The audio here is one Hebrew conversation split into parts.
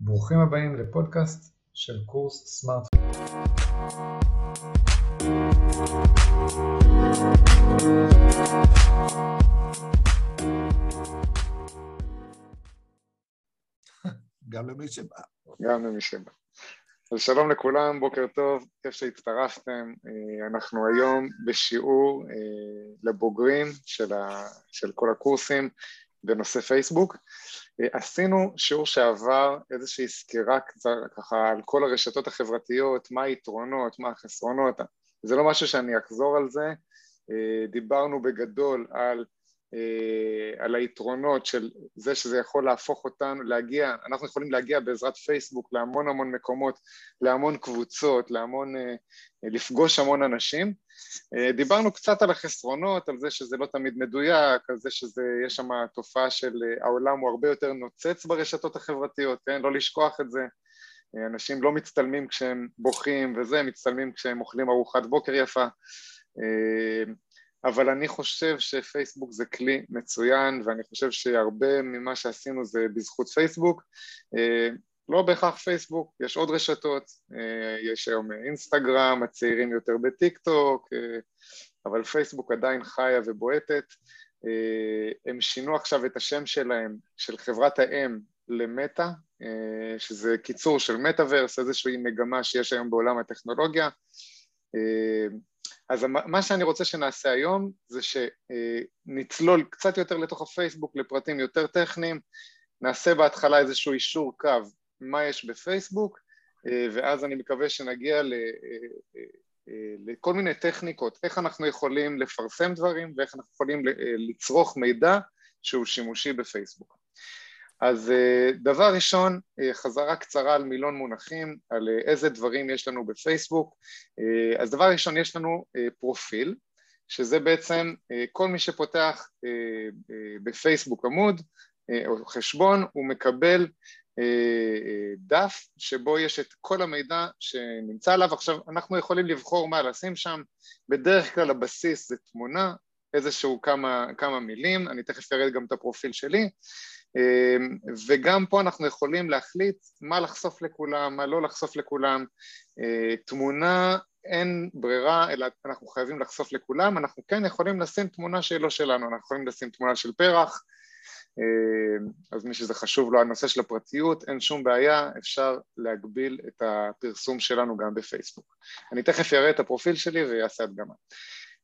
ברוכים הבאים לפודקאסט של קורס סמארט. גם למי שבא. גם למי שבא. אז שלום לכולם, בוקר טוב, כיף שהצטרפתם. אה, אנחנו היום בשיעור אה, לבוגרים של, ה, של כל הקורסים בנושא פייסבוק. אה, עשינו שיעור שעבר איזושהי סקירה ככה על כל הרשתות החברתיות, מה היתרונות, מה החסרונות, זה לא משהו שאני אחזור על זה, דיברנו בגדול על אה, על היתרונות של זה שזה יכול להפוך אותנו, להגיע, אנחנו יכולים להגיע בעזרת פייסבוק להמון המון מקומות, להמון קבוצות, להמון, אה, לפגוש המון אנשים. אה, דיברנו קצת על החסרונות, על זה שזה לא תמיד מדויק, על זה שיש שם תופעה של העולם הוא הרבה יותר נוצץ ברשתות החברתיות, כן? לא לשכוח את זה. אנשים לא מצטלמים כשהם בוכים וזה, מצטלמים כשהם אוכלים ארוחת בוקר יפה. אבל אני חושב שפייסבוק זה כלי מצוין ואני חושב שהרבה ממה שעשינו זה בזכות פייסבוק אה, לא בהכרח פייסבוק, יש עוד רשתות, אה, יש היום אינסטגרם, הצעירים יותר בטיק טוק, אה, אבל פייסבוק עדיין חיה ובועטת. הם שינו עכשיו את השם שלהם, של חברת האם, למטא, שזה קיצור של מטאוורס, איזושהי מגמה שיש היום בעולם הטכנולוגיה. אז מה שאני רוצה שנעשה היום זה שנצלול קצת יותר לתוך הפייסבוק לפרטים יותר טכניים, נעשה בהתחלה איזשהו אישור קו מה יש בפייסבוק ואז אני מקווה שנגיע ל... לכל מיני טכניקות, איך אנחנו יכולים לפרסם דברים ואיך אנחנו יכולים לצרוך מידע שהוא שימושי בפייסבוק. אז אה, דבר ראשון, אה, חזרה קצרה על מילון מונחים, על אה, איזה דברים יש לנו בפייסבוק. אז דבר ראשון, יש לנו פרופיל, שזה בעצם כל מי שפותח בפייסבוק עמוד או חשבון, הוא מקבל דף שבו יש את כל המידע שנמצא עליו. עכשיו, אנחנו יכולים לבחור מה לשים שם, בדרך כלל הבסיס זה תמונה, איזשהו כמה, כמה מילים, אני תכף אראה גם את הפרופיל שלי. אמ, וגם פה אנחנו יכולים להחליט מה לחשוף לכולם, מה לא לחשוף לכולם. אה, תמונה אין ברירה, אלא אנחנו חייבים לחשוף לכולם, אנחנו כן יכולים לשים תמונה שהיא לא שלנו, אנחנו יכולים לשים תמונה של פרח, אה, אז מי שזה חשוב לו הנושא של הפרטיות, אין שום בעיה, אפשר להגביל את הפרסום שלנו גם בפייסבוק. אני תכף אראה את הפרופיל שלי ויעשה הדגמה.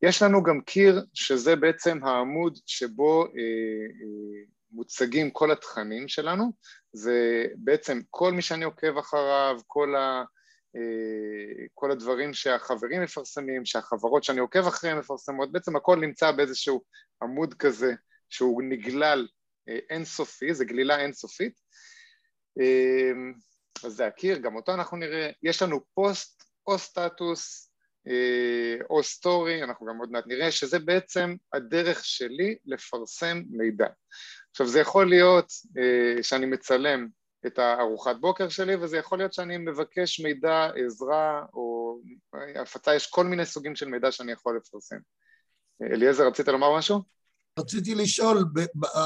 יש לנו גם קיר, שזה בעצם העמוד שבו אה, מוצגים כל התכנים שלנו, זה בעצם כל מי שאני עוקב אחריו, כל, ה, אה, כל הדברים שהחברים מפרסמים, שהחברות שאני עוקב אחריהם מפרסמות, בעצם הכל נמצא באיזשהו עמוד כזה שהוא נגלל אה, אינסופי, זה גלילה אינסופית. אה, אז זה הקיר, גם אותו אנחנו נראה. יש לנו פוסט או סטטוס או סטורי, אנחנו גם עוד מעט נראה, שזה בעצם הדרך שלי לפרסם מידע. עכשיו זה יכול להיות אה, שאני מצלם את הארוחת בוקר שלי וזה יכול להיות שאני מבקש מידע, עזרה או הפצה, יש כל מיני סוגים של מידע שאני יכול לפרסם. אליעזר, רצית לומר משהו? רציתי לשאול,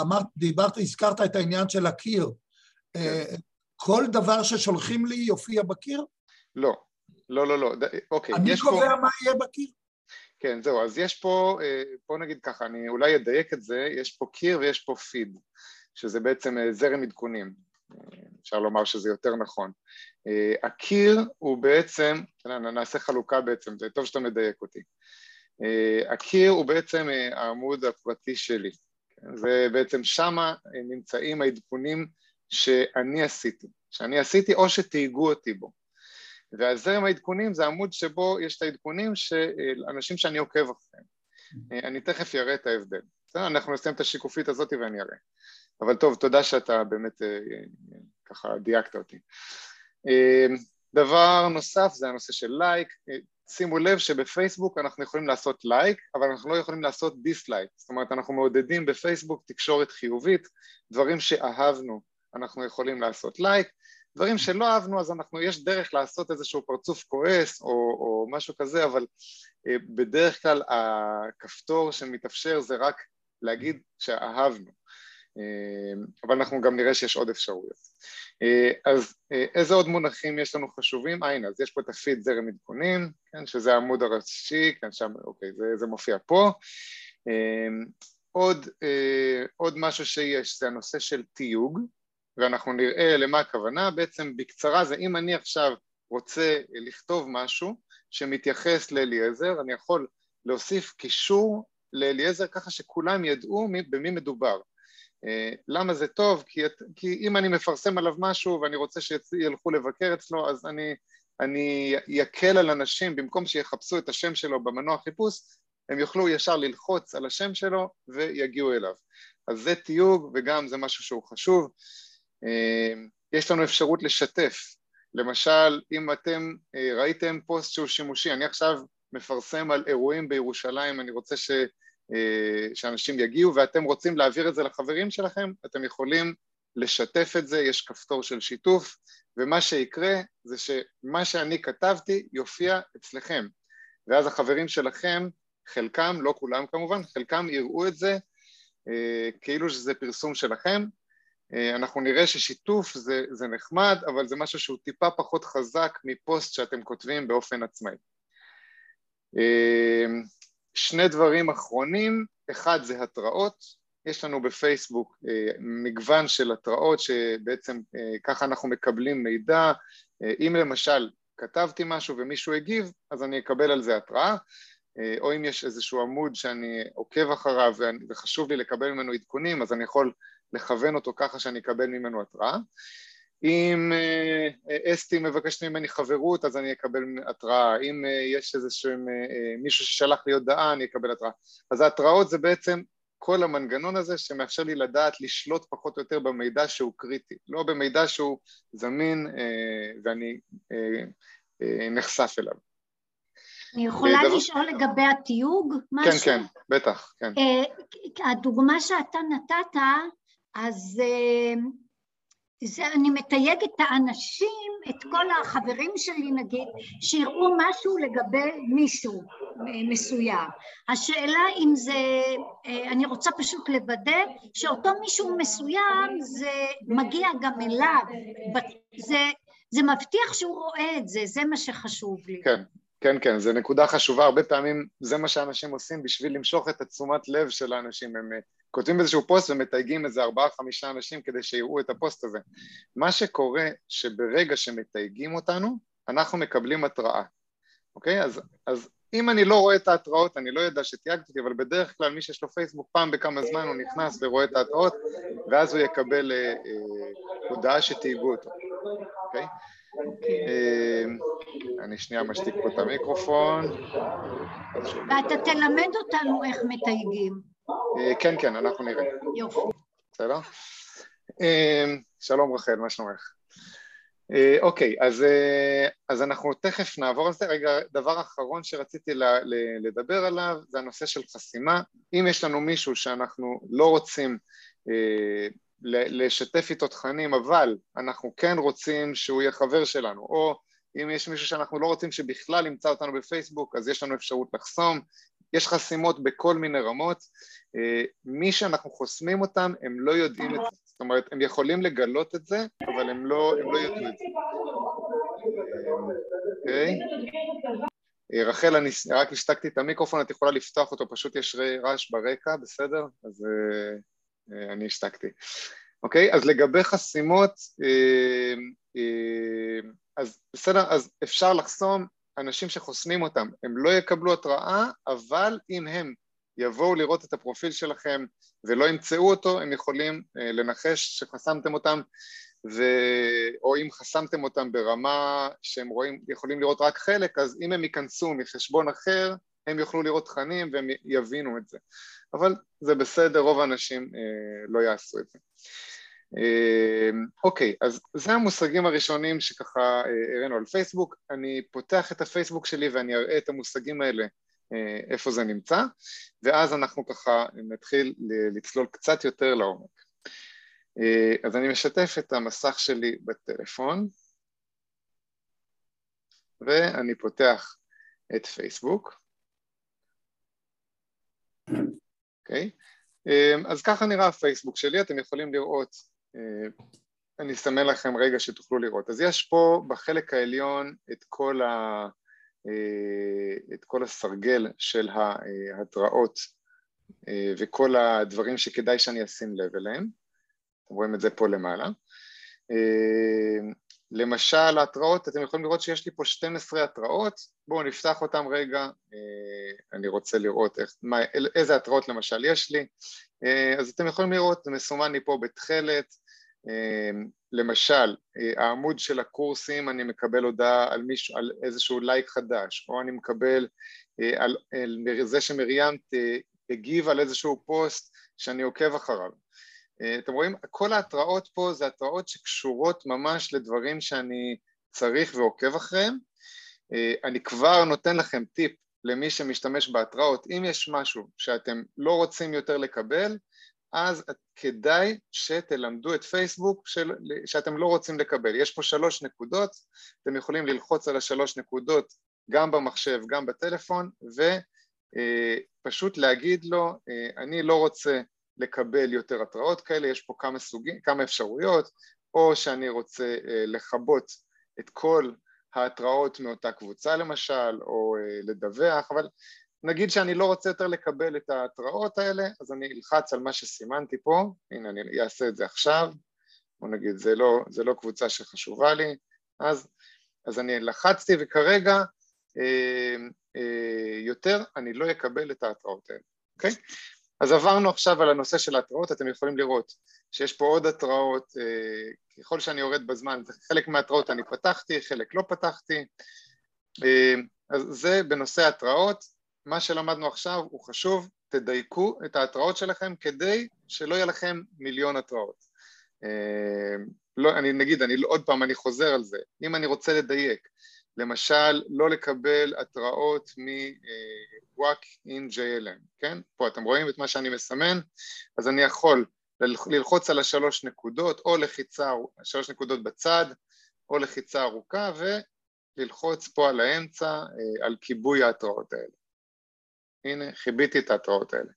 אמרת, דיברת, הזכרת את העניין של הקיר. אה, כן. כל דבר ששולחים לי יופיע בקיר? לא, לא, לא, לא, אוקיי. אני קובע פה... מה יהיה בקיר? כן, זהו, אז יש פה, אה, בוא נגיד ככה, אני אולי אדייק את זה, יש פה קיר ויש פה פיד, שזה בעצם אה, זרם עדכונים, אה, אפשר לומר שזה יותר נכון. הקיר הוא בעצם, נעשה חלוקה בעצם, זה טוב שאתה מדייק אותי. הקיר הוא בעצם העמוד הפרטי שלי, כן? זה בעצם שמה נמצאים העדכונים שאני עשיתי, שאני עשיתי או שתהיגו אותי בו. והזרם העדכונים זה עמוד שבו יש את העדכונים של אנשים שאני עוקב אחריהם. Mm-hmm. אני תכף אראה את ההבדל. בסדר? אנחנו נסיים את השיקופית הזאת ואני אראה. אבל טוב, תודה שאתה באמת אה, ככה דייקת אותי. אה, דבר נוסף זה הנושא של לייק. שימו לב שבפייסבוק אנחנו יכולים לעשות לייק, אבל אנחנו לא יכולים לעשות דיסלייק. זאת אומרת, אנחנו מעודדים בפייסבוק תקשורת חיובית, דברים שאהבנו אנחנו יכולים לעשות לייק, דברים שלא אהבנו אז אנחנו, יש דרך לעשות איזשהו פרצוף כועס או, או משהו כזה אבל אה, בדרך כלל הכפתור שמתאפשר זה רק להגיד שאהבנו אבל אנחנו גם נראה שיש עוד אפשרויות. אז איזה עוד מונחים יש לנו חשובים? אה הנה, אז יש פה את הפיד זרם עדכונים, כן, שזה העמוד הראשי, כן, שם, אוקיי, זה, זה מופיע פה. עוד, עוד משהו שיש זה הנושא של תיוג, ואנחנו נראה למה הכוונה, בעצם בקצרה זה אם אני עכשיו רוצה לכתוב משהו שמתייחס לאליעזר, אני יכול להוסיף קישור לאליעזר ככה שכולם ידעו במי מדובר. אה, למה זה טוב? כי, כי אם אני מפרסם עליו משהו ואני רוצה שילכו לבקר אצלו, אז אני, אני יקל על אנשים, במקום שיחפשו את השם שלו במנוע חיפוש, הם יוכלו ישר ללחוץ על השם שלו ויגיעו אליו. אז זה תיוג וגם זה משהו שהוא חשוב. אה, יש לנו אפשרות לשתף, למשל אם אתם אה, ראיתם פוסט שהוא שימושי, אני עכשיו מפרסם על אירועים בירושלים, אני רוצה ש, אה, שאנשים יגיעו ואתם רוצים להעביר את זה לחברים שלכם, אתם יכולים לשתף את זה, יש כפתור של שיתוף ומה שיקרה זה שמה שאני כתבתי יופיע אצלכם. ואז החברים שלכם, חלקם, לא כולם כמובן, חלקם יראו את זה כאילו שזה פרסום שלכם אה, אנחנו נראה ששיתוף זה, זה נחמד, אבל זה משהו שהוא טיפה פחות חזק מפוסט שאתם כותבים באופן עצמאי. אה, שני דברים אחרונים, אחד זה התראות, יש לנו בפייסבוק אה, מגוון של התראות שבעצם ככה אנחנו מקבלים מידע, אם למשל כתבתי משהו ומישהו הגיב, אז אני אקבל על זה התראה, או אם יש איזשהו עמוד שאני עוקב אחריו וחשוב לי לקבל ממנו עדכונים, אז אני יכול לכוון אותו ככה שאני אקבל ממנו התראה. אם אה, אסתי מבקשת ממני חברות אז אני אקבל התראה, אם אה, יש איזשהו אה, מישהו ששלח לי הודעה אני אקבל התראה. אז ההתראות זה בעצם כל המנגנון הזה שמאפשר לי לדעת לשלוט פחות או יותר במידע שהוא קריטי, לא במידע שהוא זמין ואני נחשף אליו. אני יכולה דבר... לשאול לגבי התיוג משהו? כן, כן, בטח, כן. הדוגמה שאתה נתת אז אה, זה, אני מתייג את האנשים, את כל החברים שלי נגיד, שיראו משהו לגבי מישהו מסוים. השאלה אם זה, אה, אני רוצה פשוט לוודא שאותו מישהו מסוים זה מגיע גם אליו, זה, זה מבטיח שהוא רואה את זה, זה מה שחשוב לי. כן, כן, כן, זו נקודה חשובה, הרבה פעמים זה מה שאנשים עושים בשביל למשוך את התשומת לב של האנשים, הם אה, כותבים איזשהו פוסט ומתייגים איזה ארבעה חמישה אנשים כדי שיראו את הפוסט הזה. מה שקורה שברגע שמתייגים אותנו, אנחנו מקבלים התראה, אוקיי? אז, אז אם אני לא רואה את ההתראות, אני לא יודע שתייגתי אותי, אבל בדרך כלל מי שיש לו פייסבוק פעם בכמה זמן הוא נכנס ורואה את ההתראות ואז הוא יקבל אה, אה, הודעה שתייגו אותו, אוקיי? אה, אני שנייה משתיק פה את המיקרופון. ואתה תלמד אותנו איך מתייגים. אה, כן, כן, אנחנו נראה. יופי. בסדר? אה, שלום רחל, מה שלומך? אוקיי, אז, אז אנחנו תכף נעבור על זה. רגע, דבר אחרון שרציתי לדבר עליו זה הנושא של חסימה. אם יש לנו מישהו שאנחנו לא רוצים לשתף איתו תכנים, אבל אנחנו כן רוצים שהוא יהיה חבר שלנו, או אם יש מישהו שאנחנו לא רוצים שבכלל ימצא אותנו בפייסבוק, אז יש לנו אפשרות לחסום, יש חסימות בכל מיני רמות, אה, מי שאנחנו חוסמים אותם, הם לא יודעים את זה, זאת אומרת, הם יכולים לגלות את זה, אבל הם לא, הם לא יודעים את זה. אוקיי? אה, רחל, אני רק השתקתי את המיקרופון, את יכולה לפתוח אותו, פשוט יש רעש ברקע, בסדר? אז אה, אני השתקתי. אוקיי? אז לגבי חסימות, אה, אה, אז בסדר, אז אפשר לחסום אנשים שחוסמים אותם, הם לא יקבלו התראה, אבל אם הם יבואו לראות את הפרופיל שלכם ולא ימצאו אותו, הם יכולים לנחש שחסמתם אותם, ו... או אם חסמתם אותם ברמה שהם רואים, יכולים לראות רק חלק, אז אם הם ייכנסו מחשבון אחר, הם יוכלו לראות תכנים והם יבינו את זה. אבל זה בסדר, רוב האנשים אה, לא יעשו את זה. אה, אוקיי, אז זה המושגים הראשונים שככה אה, הראינו על פייסבוק. אני פותח את הפייסבוק שלי ואני אראה את המושגים האלה איפה זה נמצא, ואז אנחנו ככה נתחיל לצלול קצת יותר לעומק. אז אני משתף את המסך שלי בטלפון, ואני פותח את פייסבוק. אוקיי? אז ככה נראה הפייסבוק שלי, אתם יכולים לראות, אני אסמן לכם רגע שתוכלו לראות. אז יש פה בחלק העליון את כל, ה, את כל הסרגל של ההתראות וכל הדברים שכדאי שאני אשים לב אליהם. אתם רואים את זה פה למעלה. למשל ההתראות, אתם יכולים לראות שיש לי פה 12 התראות, בואו נפתח אותם רגע, אה, אני רוצה לראות איך, מה, איזה התראות למשל יש לי, אה, אז אתם יכולים לראות, זה מסומן לי פה בתכלת, אה, למשל העמוד של הקורסים אני מקבל הודעה על, מישהו, על איזשהו לייק חדש, או אני מקבל על, על זה שמרים הגיב על איזשהו פוסט שאני עוקב אחריו אתם רואים, כל ההתראות פה זה התראות שקשורות ממש לדברים שאני צריך ועוקב אחריהם. אה, אני כבר נותן לכם טיפ למי שמשתמש בהתראות, אם יש משהו שאתם לא רוצים יותר לקבל, אז כדאי שתלמדו את פייסבוק של, שאתם לא רוצים לקבל. יש פה שלוש נקודות, אתם יכולים ללחוץ על השלוש נקודות גם במחשב, גם בטלפון, ופשוט אה, להגיד לו, אני לא רוצה לקבל יותר התראות כאלה, יש פה כמה סוגים, כמה אפשרויות, או שאני רוצה אה, לכבות את כל ההתראות מאותה קבוצה למשל, או אה, לדווח, אבל נגיד שאני לא רוצה יותר לקבל את ההתראות האלה, אז אני אלחץ על מה שסימנתי פה, הנה אני אעשה את זה עכשיו, בוא נגיד זה לא, זה לא קבוצה שחשובה לי, אז, אז אני לחצתי וכרגע אה, אה, יותר אני לא אקבל את ההתראות האלה, אוקיי? אז עברנו עכשיו על הנושא של ההתראות, אתם יכולים לראות שיש פה עוד התראות, אה, ככל שאני יורד בזמן, חלק מההתראות אני פתחתי, חלק לא פתחתי, אה, אז זה בנושא ההתראות, מה שלמדנו עכשיו הוא חשוב, תדייקו את ההתראות שלכם כדי שלא יהיה לכם מיליון התראות. אה, לא, אני נגיד, אני, עוד פעם אני חוזר על זה, אם אני רוצה לדייק, למשל לא לקבל התראות מ-Walk in JLM, כן? פה אתם רואים את מה שאני מסמן, אז אני יכול ללחוץ על השלוש נקודות, או לחיצה, שלוש נקודות בצד, או לחיצה ארוכה, וללחוץ פה על האמצע אה, על כיבוי ההתראות האלה. הנה, חיביתי את ההתראות האלה.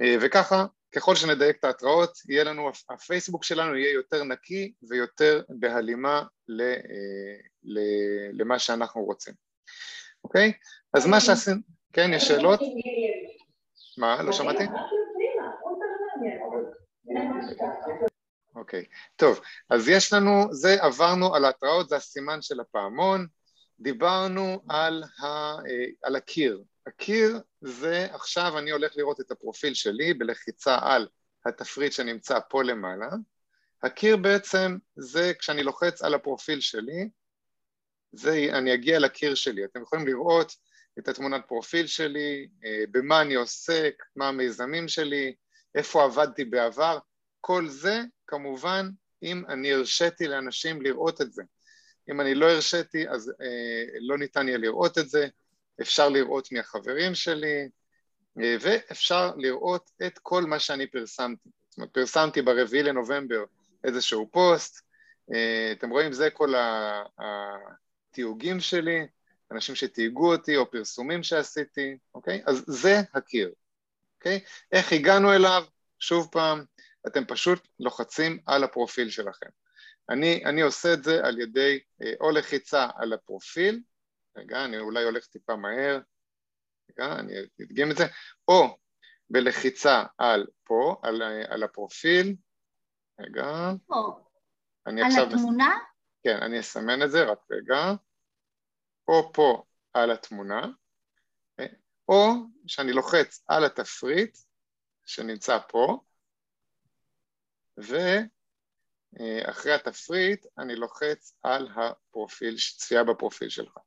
אה, וככה, ככל שנדייק את ההתראות, יהיה לנו, הפייסבוק שלנו יהיה יותר נקי ויותר בהלימה אה, למה שאנחנו רוצים, אוקיי? אז מה שעשינו, כן, יש שאלות? מה? לא שמעתי? אוקיי, טוב, אז יש לנו, זה עברנו על ההתראות, זה הסימן של הפעמון, דיברנו על, ה, אה, על הקיר, הקיר זה עכשיו אני הולך לראות את הפרופיל שלי בלחיצה על התפריט שנמצא פה למעלה, הקיר בעצם זה כשאני לוחץ על הפרופיל שלי, זה אני אגיע לקיר שלי, אתם יכולים לראות את התמונת פרופיל שלי, אה, במה אני עוסק, מה המיזמים שלי, איפה עבדתי בעבר, כל זה כמובן אם אני הרשיתי לאנשים לראות את זה. אם אני לא הרשיתי אז אה, לא ניתן יהיה לראות את זה, אפשר לראות מהחברים שלי אה, ואפשר לראות את כל מה שאני פרסמתי. זאת אומרת, פרסמתי ברביעי לנובמבר איזשהו פוסט, אה, אתם רואים זה כל התיוגים שלי, אנשים שתייגו אותי או פרסומים שעשיתי, אוקיי? אז זה הקיר, אוקיי? איך הגענו אליו? שוב פעם, אתם פשוט לוחצים על הפרופיל שלכם. אני, אני עושה את זה על ידי אה, או לחיצה על הפרופיל, רגע, אני אולי הולך טיפה מהר, רגע, אני אדגים את זה, או בלחיצה על פה, על, על הפרופיל, רגע. פה. אני על עכשיו... התמונה? כן, אני אסמן את זה, רק רגע. או פה על התמונה, או שאני לוחץ על התפריט שנמצא פה, ואחרי התפריט אני לוחץ על הפרופיל, צפייה בפרופיל שלך,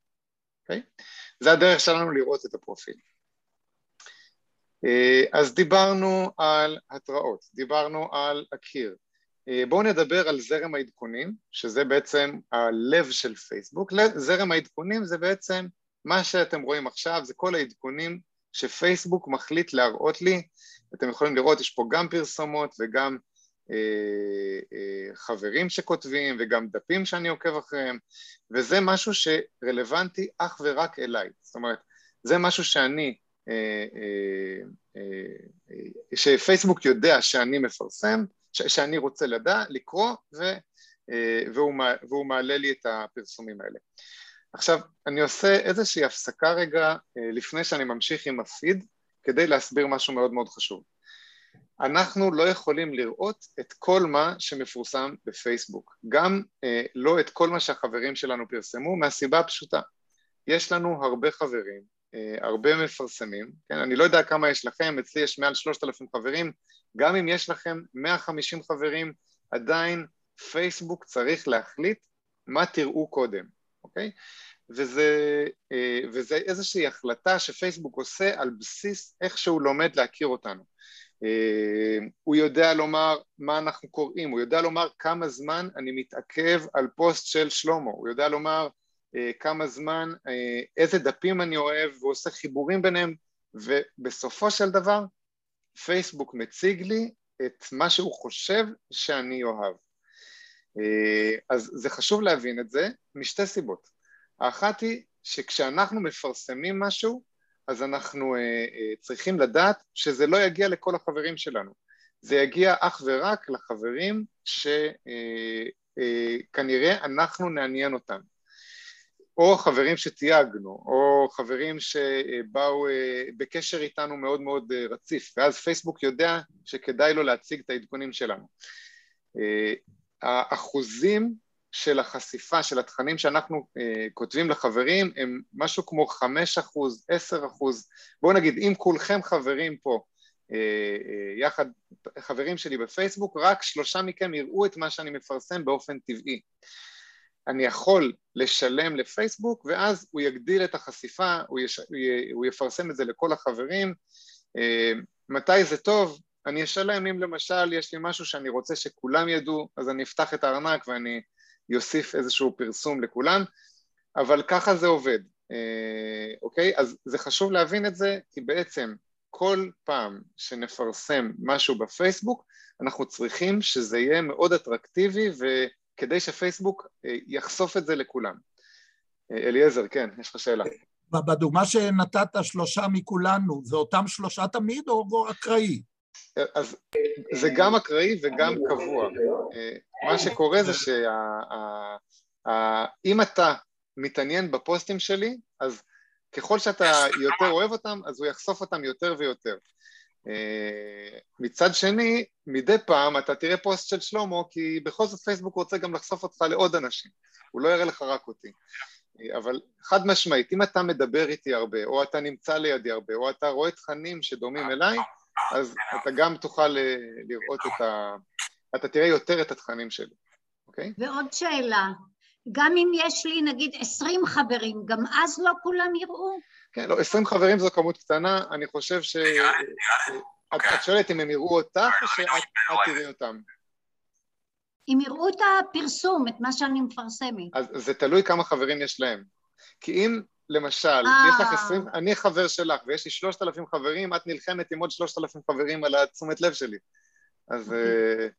אוקיי? זה הדרך שלנו לראות את הפרופיל. אה, אז דיברנו על התראות, דיברנו על הקיר, אה, בואו נדבר על זרם העדכונים, שזה בעצם הלב של פייסבוק. זרם העדכונים זה בעצם מה שאתם רואים עכשיו, זה כל העדכונים שפייסבוק מחליט להראות לי. אתם יכולים לראות, יש פה גם פרסומות וגם חברים שכותבים וגם דפים שאני עוקב אחריהם, וזה משהו שרלוונטי אך ורק אליי. זאת אומרת, זה משהו שאני שפייסבוק יודע שאני מפרסם, שאני רוצה לדע, לקרוא, ו, והוא, והוא מעלה לי את הפרסומים האלה. עכשיו, אני עושה איזושהי הפסקה רגע לפני שאני ממשיך עם הפיד, כדי להסביר משהו מאוד מאוד חשוב. אנחנו לא יכולים לראות את כל מה שמפורסם בפייסבוק, גם אה, לא את כל מה שהחברים שלנו פרסמו, מהסיבה הפשוטה. יש לנו הרבה חברים, אה, הרבה מפרסמים, כן? אני לא יודע כמה יש לכם, אצלי יש מעל שלושת אלפים חברים, גם אם יש לכם 150 חברים, עדיין פייסבוק צריך להחליט מה תראו קודם, אוקיי? וזה, אה, וזה איזושהי החלטה שפייסבוק עושה על בסיס איך שהוא לומד להכיר אותנו. אה, הוא יודע לומר מה אנחנו קוראים, הוא יודע לומר כמה זמן אני מתעכב על פוסט של שלמה, הוא יודע לומר אה, כמה זמן, איזה דפים אני אוהב, והוא עושה חיבורים ביניהם, ובסופו של דבר פייסבוק מציג לי את מה שהוא חושב שאני אוהב. אז זה חשוב להבין את זה משתי סיבות. האחת היא שכשאנחנו מפרסמים משהו, אז אנחנו uh, uh, צריכים לדעת שזה לא יגיע לכל החברים שלנו. זה יגיע אך ורק לחברים שכנראה uh, אנחנו נעניין אותם. או חברים שתייגנו, או חברים שבאו בקשר איתנו מאוד מאוד רציף, ואז פייסבוק יודע שכדאי לו להציג את העדכונים שלנו. האחוזים של החשיפה של התכנים שאנחנו uh, כותבים לחברים הם משהו כמו חמש אחוז, עשר אחוז, בואו נגיד אם כולכם חברים פה uh, uh, יחד, חברים שלי בפייסבוק, רק שלושה מכם יראו את מה שאני מפרסם באופן טבעי. אני יכול לשלם לפייסבוק ואז הוא יגדיל את החשיפה, הוא, יש, הוא יפרסם את זה לכל החברים. Uh, מתי זה טוב? אני אשלם אם למשל יש לי משהו שאני רוצה שכולם ידעו, אז אני אפתח את הארנק ואני יוסיף איזשהו פרסום לכולם, אבל ככה זה עובד, אה, אוקיי? אז זה חשוב להבין את זה, כי בעצם כל פעם שנפרסם משהו בפייסבוק, אנחנו צריכים שזה יהיה מאוד אטרקטיבי וכדי שפייסבוק אה, יחשוף את זה לכולם. אה, אליעזר, כן, יש לך שאלה. בדוגמה שנתת שלושה מכולנו, זה אותם שלושה תמיד או אקראי? אז זה גם אקראי וגם קבוע. מה שקורה זה שאם אתה מתעניין בפוסטים שלי, אז ככל שאתה יותר אוהב אותם, אז הוא יחשוף אותם יותר ויותר. מצד שני, מדי פעם אתה תראה פוסט של שלמה, כי בכל זאת פייסבוק רוצה גם לחשוף אותך לעוד אנשים, הוא לא יראה לך רק אותי. אבל חד משמעית, אם אתה מדבר איתי הרבה, או אתה נמצא לידי הרבה, או אתה רואה תכנים שדומים אליי, אז אתה גם תוכל אה, לראות את ה... אתה תראה יותר את התכנים שלי, אוקיי? ועוד שאלה, גם אם יש לי נגיד עשרים חברים, גם אז לא כולם יראו? כן, לא, עשרים חברים זו כמות קטנה, אני חושב ש... את, את שואלת אם הם יראו אותך או שאת תראי אותם? אם יראו את הפרסום, את מה שאני מפרסמת. אז זה תלוי כמה חברים יש להם. כי אם למשל, אה. יש לך עשרים, אני חבר שלך ויש לי שלושת אלפים חברים, את נלחמת עם עוד שלושת אלפים חברים על התשומת לב שלי. אז, אוקיי.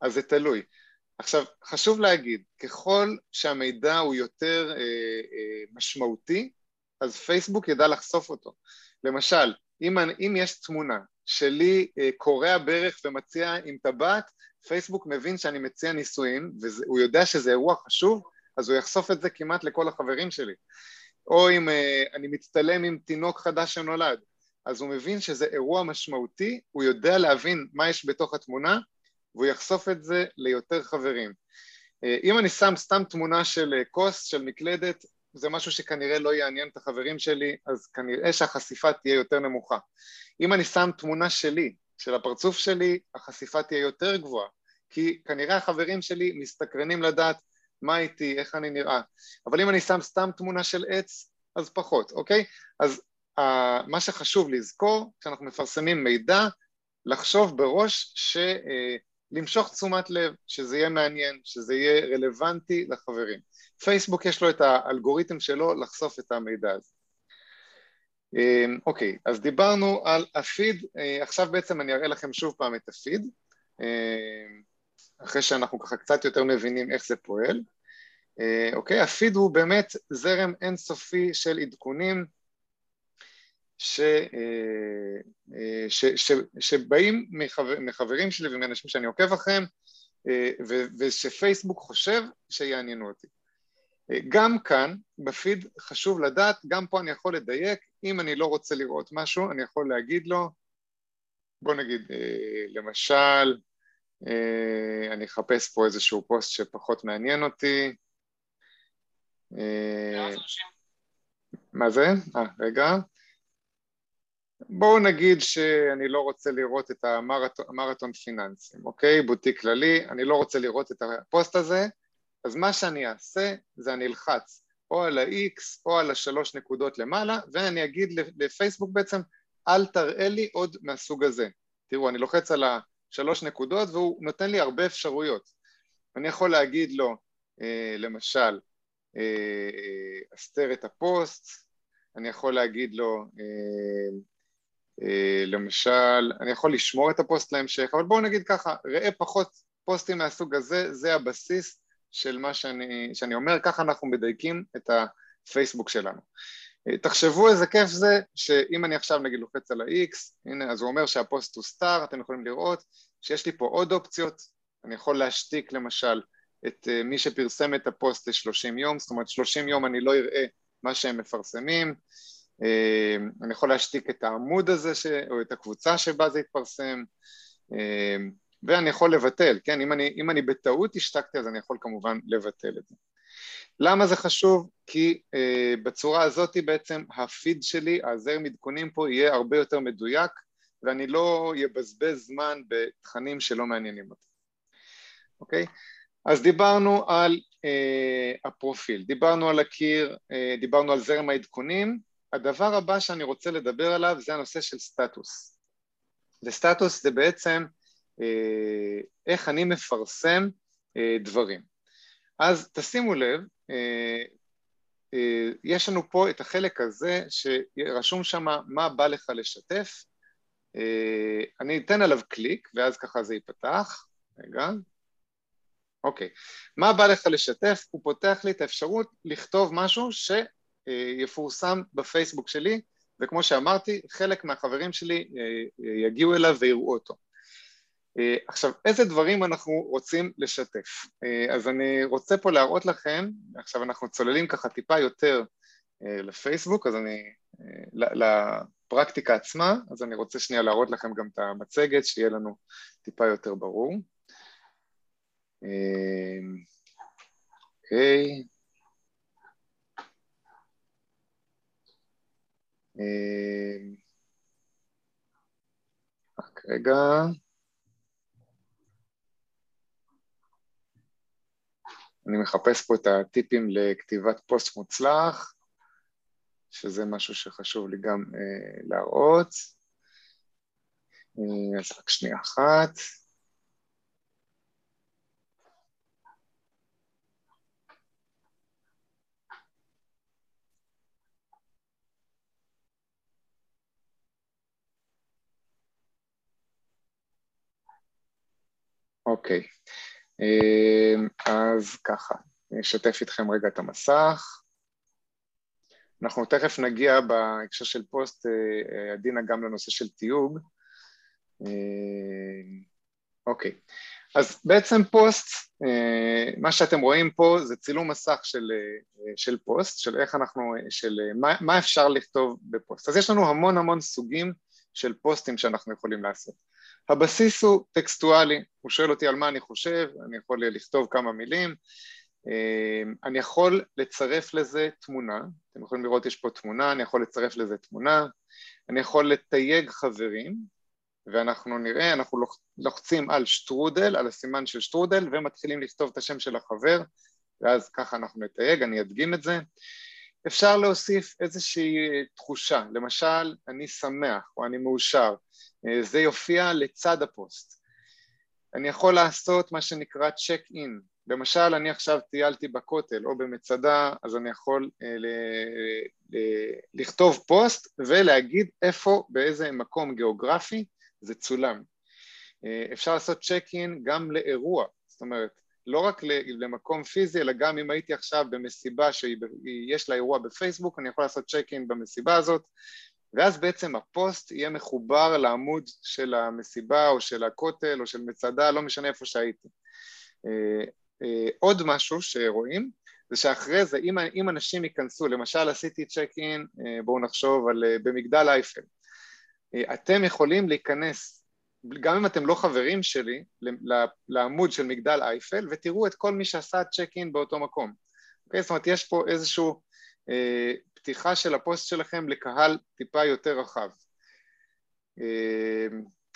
אז זה תלוי. עכשיו, חשוב להגיד, ככל שהמידע הוא יותר אה, אה, משמעותי, אז פייסבוק ידע לחשוף אותו. למשל, אם, אם יש תמונה שלי אה, קורע ברך ומציע עם טבעת, פייסבוק מבין שאני מציע נישואים, והוא יודע שזה אירוע חשוב, אז הוא יחשוף את זה כמעט לכל החברים שלי. או אם uh, אני מצטלם עם תינוק חדש שנולד, אז הוא מבין שזה אירוע משמעותי, הוא יודע להבין מה יש בתוך התמונה, והוא יחשוף את זה ליותר חברים. Uh, אם אני שם סתם תמונה של uh, כוס, של מקלדת, זה משהו שכנראה לא יעניין את החברים שלי, אז כנראה שהחשיפה תהיה יותר נמוכה. אם אני שם תמונה שלי, של הפרצוף שלי, החשיפה תהיה יותר גבוהה, כי כנראה החברים שלי מסתקרנים לדעת מה איתי, איך אני נראה. אבל אם אני שם סתם תמונה של עץ, אז פחות, אוקיי? אז uh, מה שחשוב לזכור, כשאנחנו מפרסמים מידע, לחשוב בראש ש... Uh, למשוך תשומת לב, שזה יהיה מעניין, שזה יהיה רלוונטי לחברים. פייסבוק יש לו את האלגוריתם שלו לחשוף את המידע הזה. אמ, אוקיי, אז דיברנו על הפיד, אה, עכשיו בעצם אני אראה לכם שוב פעם את הפיד, אמ, אחרי שאנחנו ככה קצת יותר מבינים איך זה פועל. אה, אוקיי, הפיד הוא באמת זרם אינסופי של עדכונים. ש, ש, ש, שבאים מחבר, מחברים שלי ומאנשים שאני עוקב אחריהם ו, ושפייסבוק חושב שיעניינו אותי. גם כאן בפיד חשוב לדעת, גם פה אני יכול לדייק, אם אני לא רוצה לראות משהו אני יכול להגיד לו, בוא נגיד למשל אה, אני אחפש פה איזשהו פוסט שפחות מעניין אותי. אה, מה זה? אה, רגע. בואו נגיד שאני לא רוצה לראות את המרתון פיננסים, אוקיי? בוטיק כללי, אני לא רוצה לראות את הפוסט הזה, אז מה שאני אעשה זה אני אלחץ או על ה-X או על השלוש נקודות למעלה ואני אגיד לפייסבוק בעצם אל תראה לי עוד מהסוג הזה. תראו, אני לוחץ על ה... שלוש נקודות והוא נותן לי הרבה אפשרויות. אני יכול להגיד לו, אה, למשל, אה, אסתר את הפוסט, אני יכול להגיד לו, אה, למשל, אני יכול לשמור את הפוסט להמשך, אבל בואו נגיד ככה, הראה פחות פוסטים מהסוג הזה, זה הבסיס של מה שאני, שאני אומר, ככה אנחנו מדייקים את הפייסבוק שלנו. תחשבו איזה כיף זה שאם אני עכשיו נגיד לוחץ על ה-X, הנה אז הוא אומר שהפוסט הוא סטאר, אתם יכולים לראות שיש לי פה עוד אופציות, אני יכול להשתיק למשל את אה, מי שפרסם את הפוסט ל-30 יום, זאת אומרת 30 יום אני לא אראה מה שהם מפרסמים, אה, אני יכול להשתיק את העמוד הזה ש... או את הקבוצה שבה זה יתפרסם. אה, ואני יכול לבטל, כן, אם אני, אם אני בטעות השתקתי אז אני יכול כמובן לבטל את זה למה זה חשוב? כי uh, בצורה הזאת בעצם הפיד שלי, הזרם עדכונים פה יהיה הרבה יותר מדויק ואני לא אבזבז זמן בתכנים שלא מעניינים אותי, אוקיי? אז דיברנו על uh, הפרופיל, דיברנו על הקיר, uh, דיברנו על זרם העדכונים, הדבר הבא שאני רוצה לדבר עליו זה הנושא של סטטוס. וסטטוס זה בעצם uh, איך אני מפרסם uh, דברים. אז תשימו לב, אה, אה, יש לנו פה את החלק הזה שרשום שם מה בא לך לשתף, אה, אני אתן עליו קליק ואז ככה זה ייפתח, רגע, אוקיי, מה בא לך לשתף? הוא פותח לי את האפשרות לכתוב משהו שיפורסם בפייסבוק שלי וכמו שאמרתי, חלק מהחברים שלי יגיעו אליו ויראו אותו. אה, עכשיו, איזה דברים אנחנו רוצים לשתף? אה, אז אני רוצה פה להראות לכם, עכשיו אנחנו צוללים ככה טיפה יותר אה, לפייסבוק, אז אני, לפרקטיקה עצמה, אז אני רוצה שנייה להראות לכם גם את המצגת, שיהיה לנו טיפה יותר ברור. אוקיי. רק רגע. אני מחפש פה את הטיפים לכתיבת פוסט מוצלח, שזה משהו שחשוב לי גם אה, להראות. אה, אז רק שנייה אחת. אוקיי. אמ, אז ככה, אני אשתף איתכם רגע את המסך. אנחנו תכף נגיע בהקשר של פוסט, אה, אה, עדינה, גם לנושא של תיוג. אוקיי, אז בעצם פוסט, אה, מה שאתם רואים פה זה צילום מסך של, של פוסט, של איך אנחנו, של מה, מה אפשר לכתוב בפוסט. אז יש לנו המון המון סוגים של פוסטים שאנחנו יכולים לעשות. הבסיס הוא טקסטואלי, הוא שואל אותי על מה אני חושב, אני יכול לכתוב כמה מילים, אמ, אני יכול לצרף לזה תמונה, אתם יכולים לראות יש פה תמונה, אני יכול לצרף לזה תמונה, אני יכול לתייג חברים, ואנחנו נראה, אנחנו לוחצים על שטרודל, על הסימן של שטרודל, ומתחילים לכתוב את השם של החבר, ואז ככה אנחנו נתייג, אני אדגים את זה. אפשר להוסיף איזושהי תחושה, למשל אני שמח או אני מאושר, אה, זה יופיע לצד הפוסט. אני יכול לעשות מה שנקרא check in, למשל אני עכשיו טיילתי בכותל או במצדה אז אני יכול אה, ל- ל- לכתוב פוסט ולהגיד איפה באיזה מקום גיאוגרפי זה צולם. אה, אפשר לעשות check in גם לאירוע, זאת אומרת לא רק למקום פיזי, אלא גם אם הייתי עכשיו במסיבה שיש לה אירוע בפייסבוק, אני יכול לעשות צ'ק אין במסיבה הזאת, ואז בעצם הפוסט יהיה מחובר לעמוד של המסיבה או של הכותל או של מצדה, לא משנה איפה שהייתי. אה, אה, עוד משהו שרואים זה שאחרי זה אם, אם אנשים ייכנסו, למשל עשיתי צ'ק אין, בואו נחשוב על במגדל אייפל, אתם יכולים להיכנס, גם אם אתם לא חברים שלי, לעמוד של מגדל אייפל ותראו את כל מי שעשה צ'ק אין באותו מקום. אוקיי? זאת אומרת יש פה איזשהו אה, פתיחה של הפוסט שלכם לקהל טיפה יותר רחב. אה,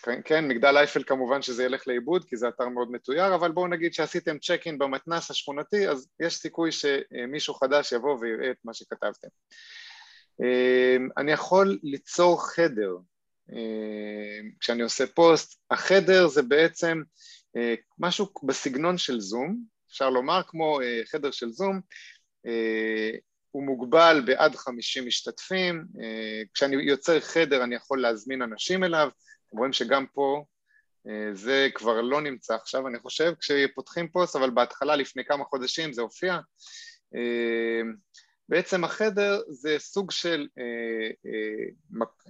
כן, כן, מגדל אייפל כמובן שזה ילך לאיבוד כי זה אתר מאוד מתויר, אבל בואו נגיד שעשיתם צ'ק אין במתנס השכונתי, אז יש סיכוי שמישהו חדש יבוא ויראה את מה שכתבתם. אה, אני יכול ליצור חדר כשאני עושה פוסט, החדר זה בעצם משהו בסגנון של זום, אפשר לומר כמו חדר של זום, הוא מוגבל בעד 50 משתתפים, כשאני יוצר חדר אני יכול להזמין אנשים אליו, אתם רואים שגם פה אה, זה כבר לא נמצא עכשיו, אני חושב, כשפותחים פוסט, אבל בהתחלה, לפני כמה חודשים, זה הופיע. אה, בעצם החדר זה סוג של אה,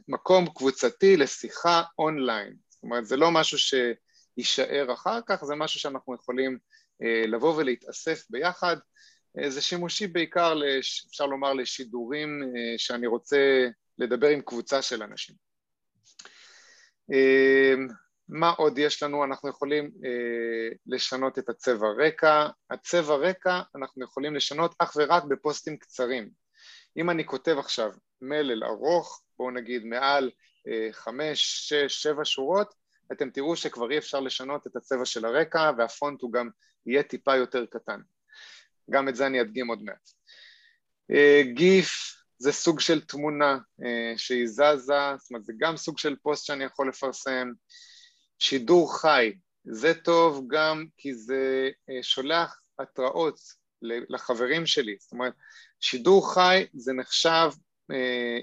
מקום קבוצתי לשיחה אונליין. זאת אומרת, זה לא משהו שיישאר אחר כך, זה משהו שאנחנו יכולים לבוא ולהתאסף ביחד. זה שימושי בעיקר, אפשר לומר, לשידורים שאני רוצה לדבר עם קבוצה של אנשים. אמ, מה עוד יש לנו? אנחנו יכולים אה, לשנות את הצבע רקע. הצבע רקע אנחנו יכולים לשנות אך ורק בפוסטים קצרים. אם אני כותב עכשיו מלל ארוך, בואו נגיד מעל אה, חמש, שש, שבע שורות, אתם תראו שכבר אי אפשר לשנות את הצבע של הרקע והפונט הוא גם יהיה טיפה יותר קטן. גם את זה אני אדגים עוד מעט. אה, גיף, זה סוג של תמונה אה, שהיא זזה, זאת אומרת זה גם סוג של פוסט שאני יכול לפרסם. שידור חי, זה טוב גם כי זה אה, שולח התראות לחברים שלי, זאת אומרת שידור חי זה נחשב אה,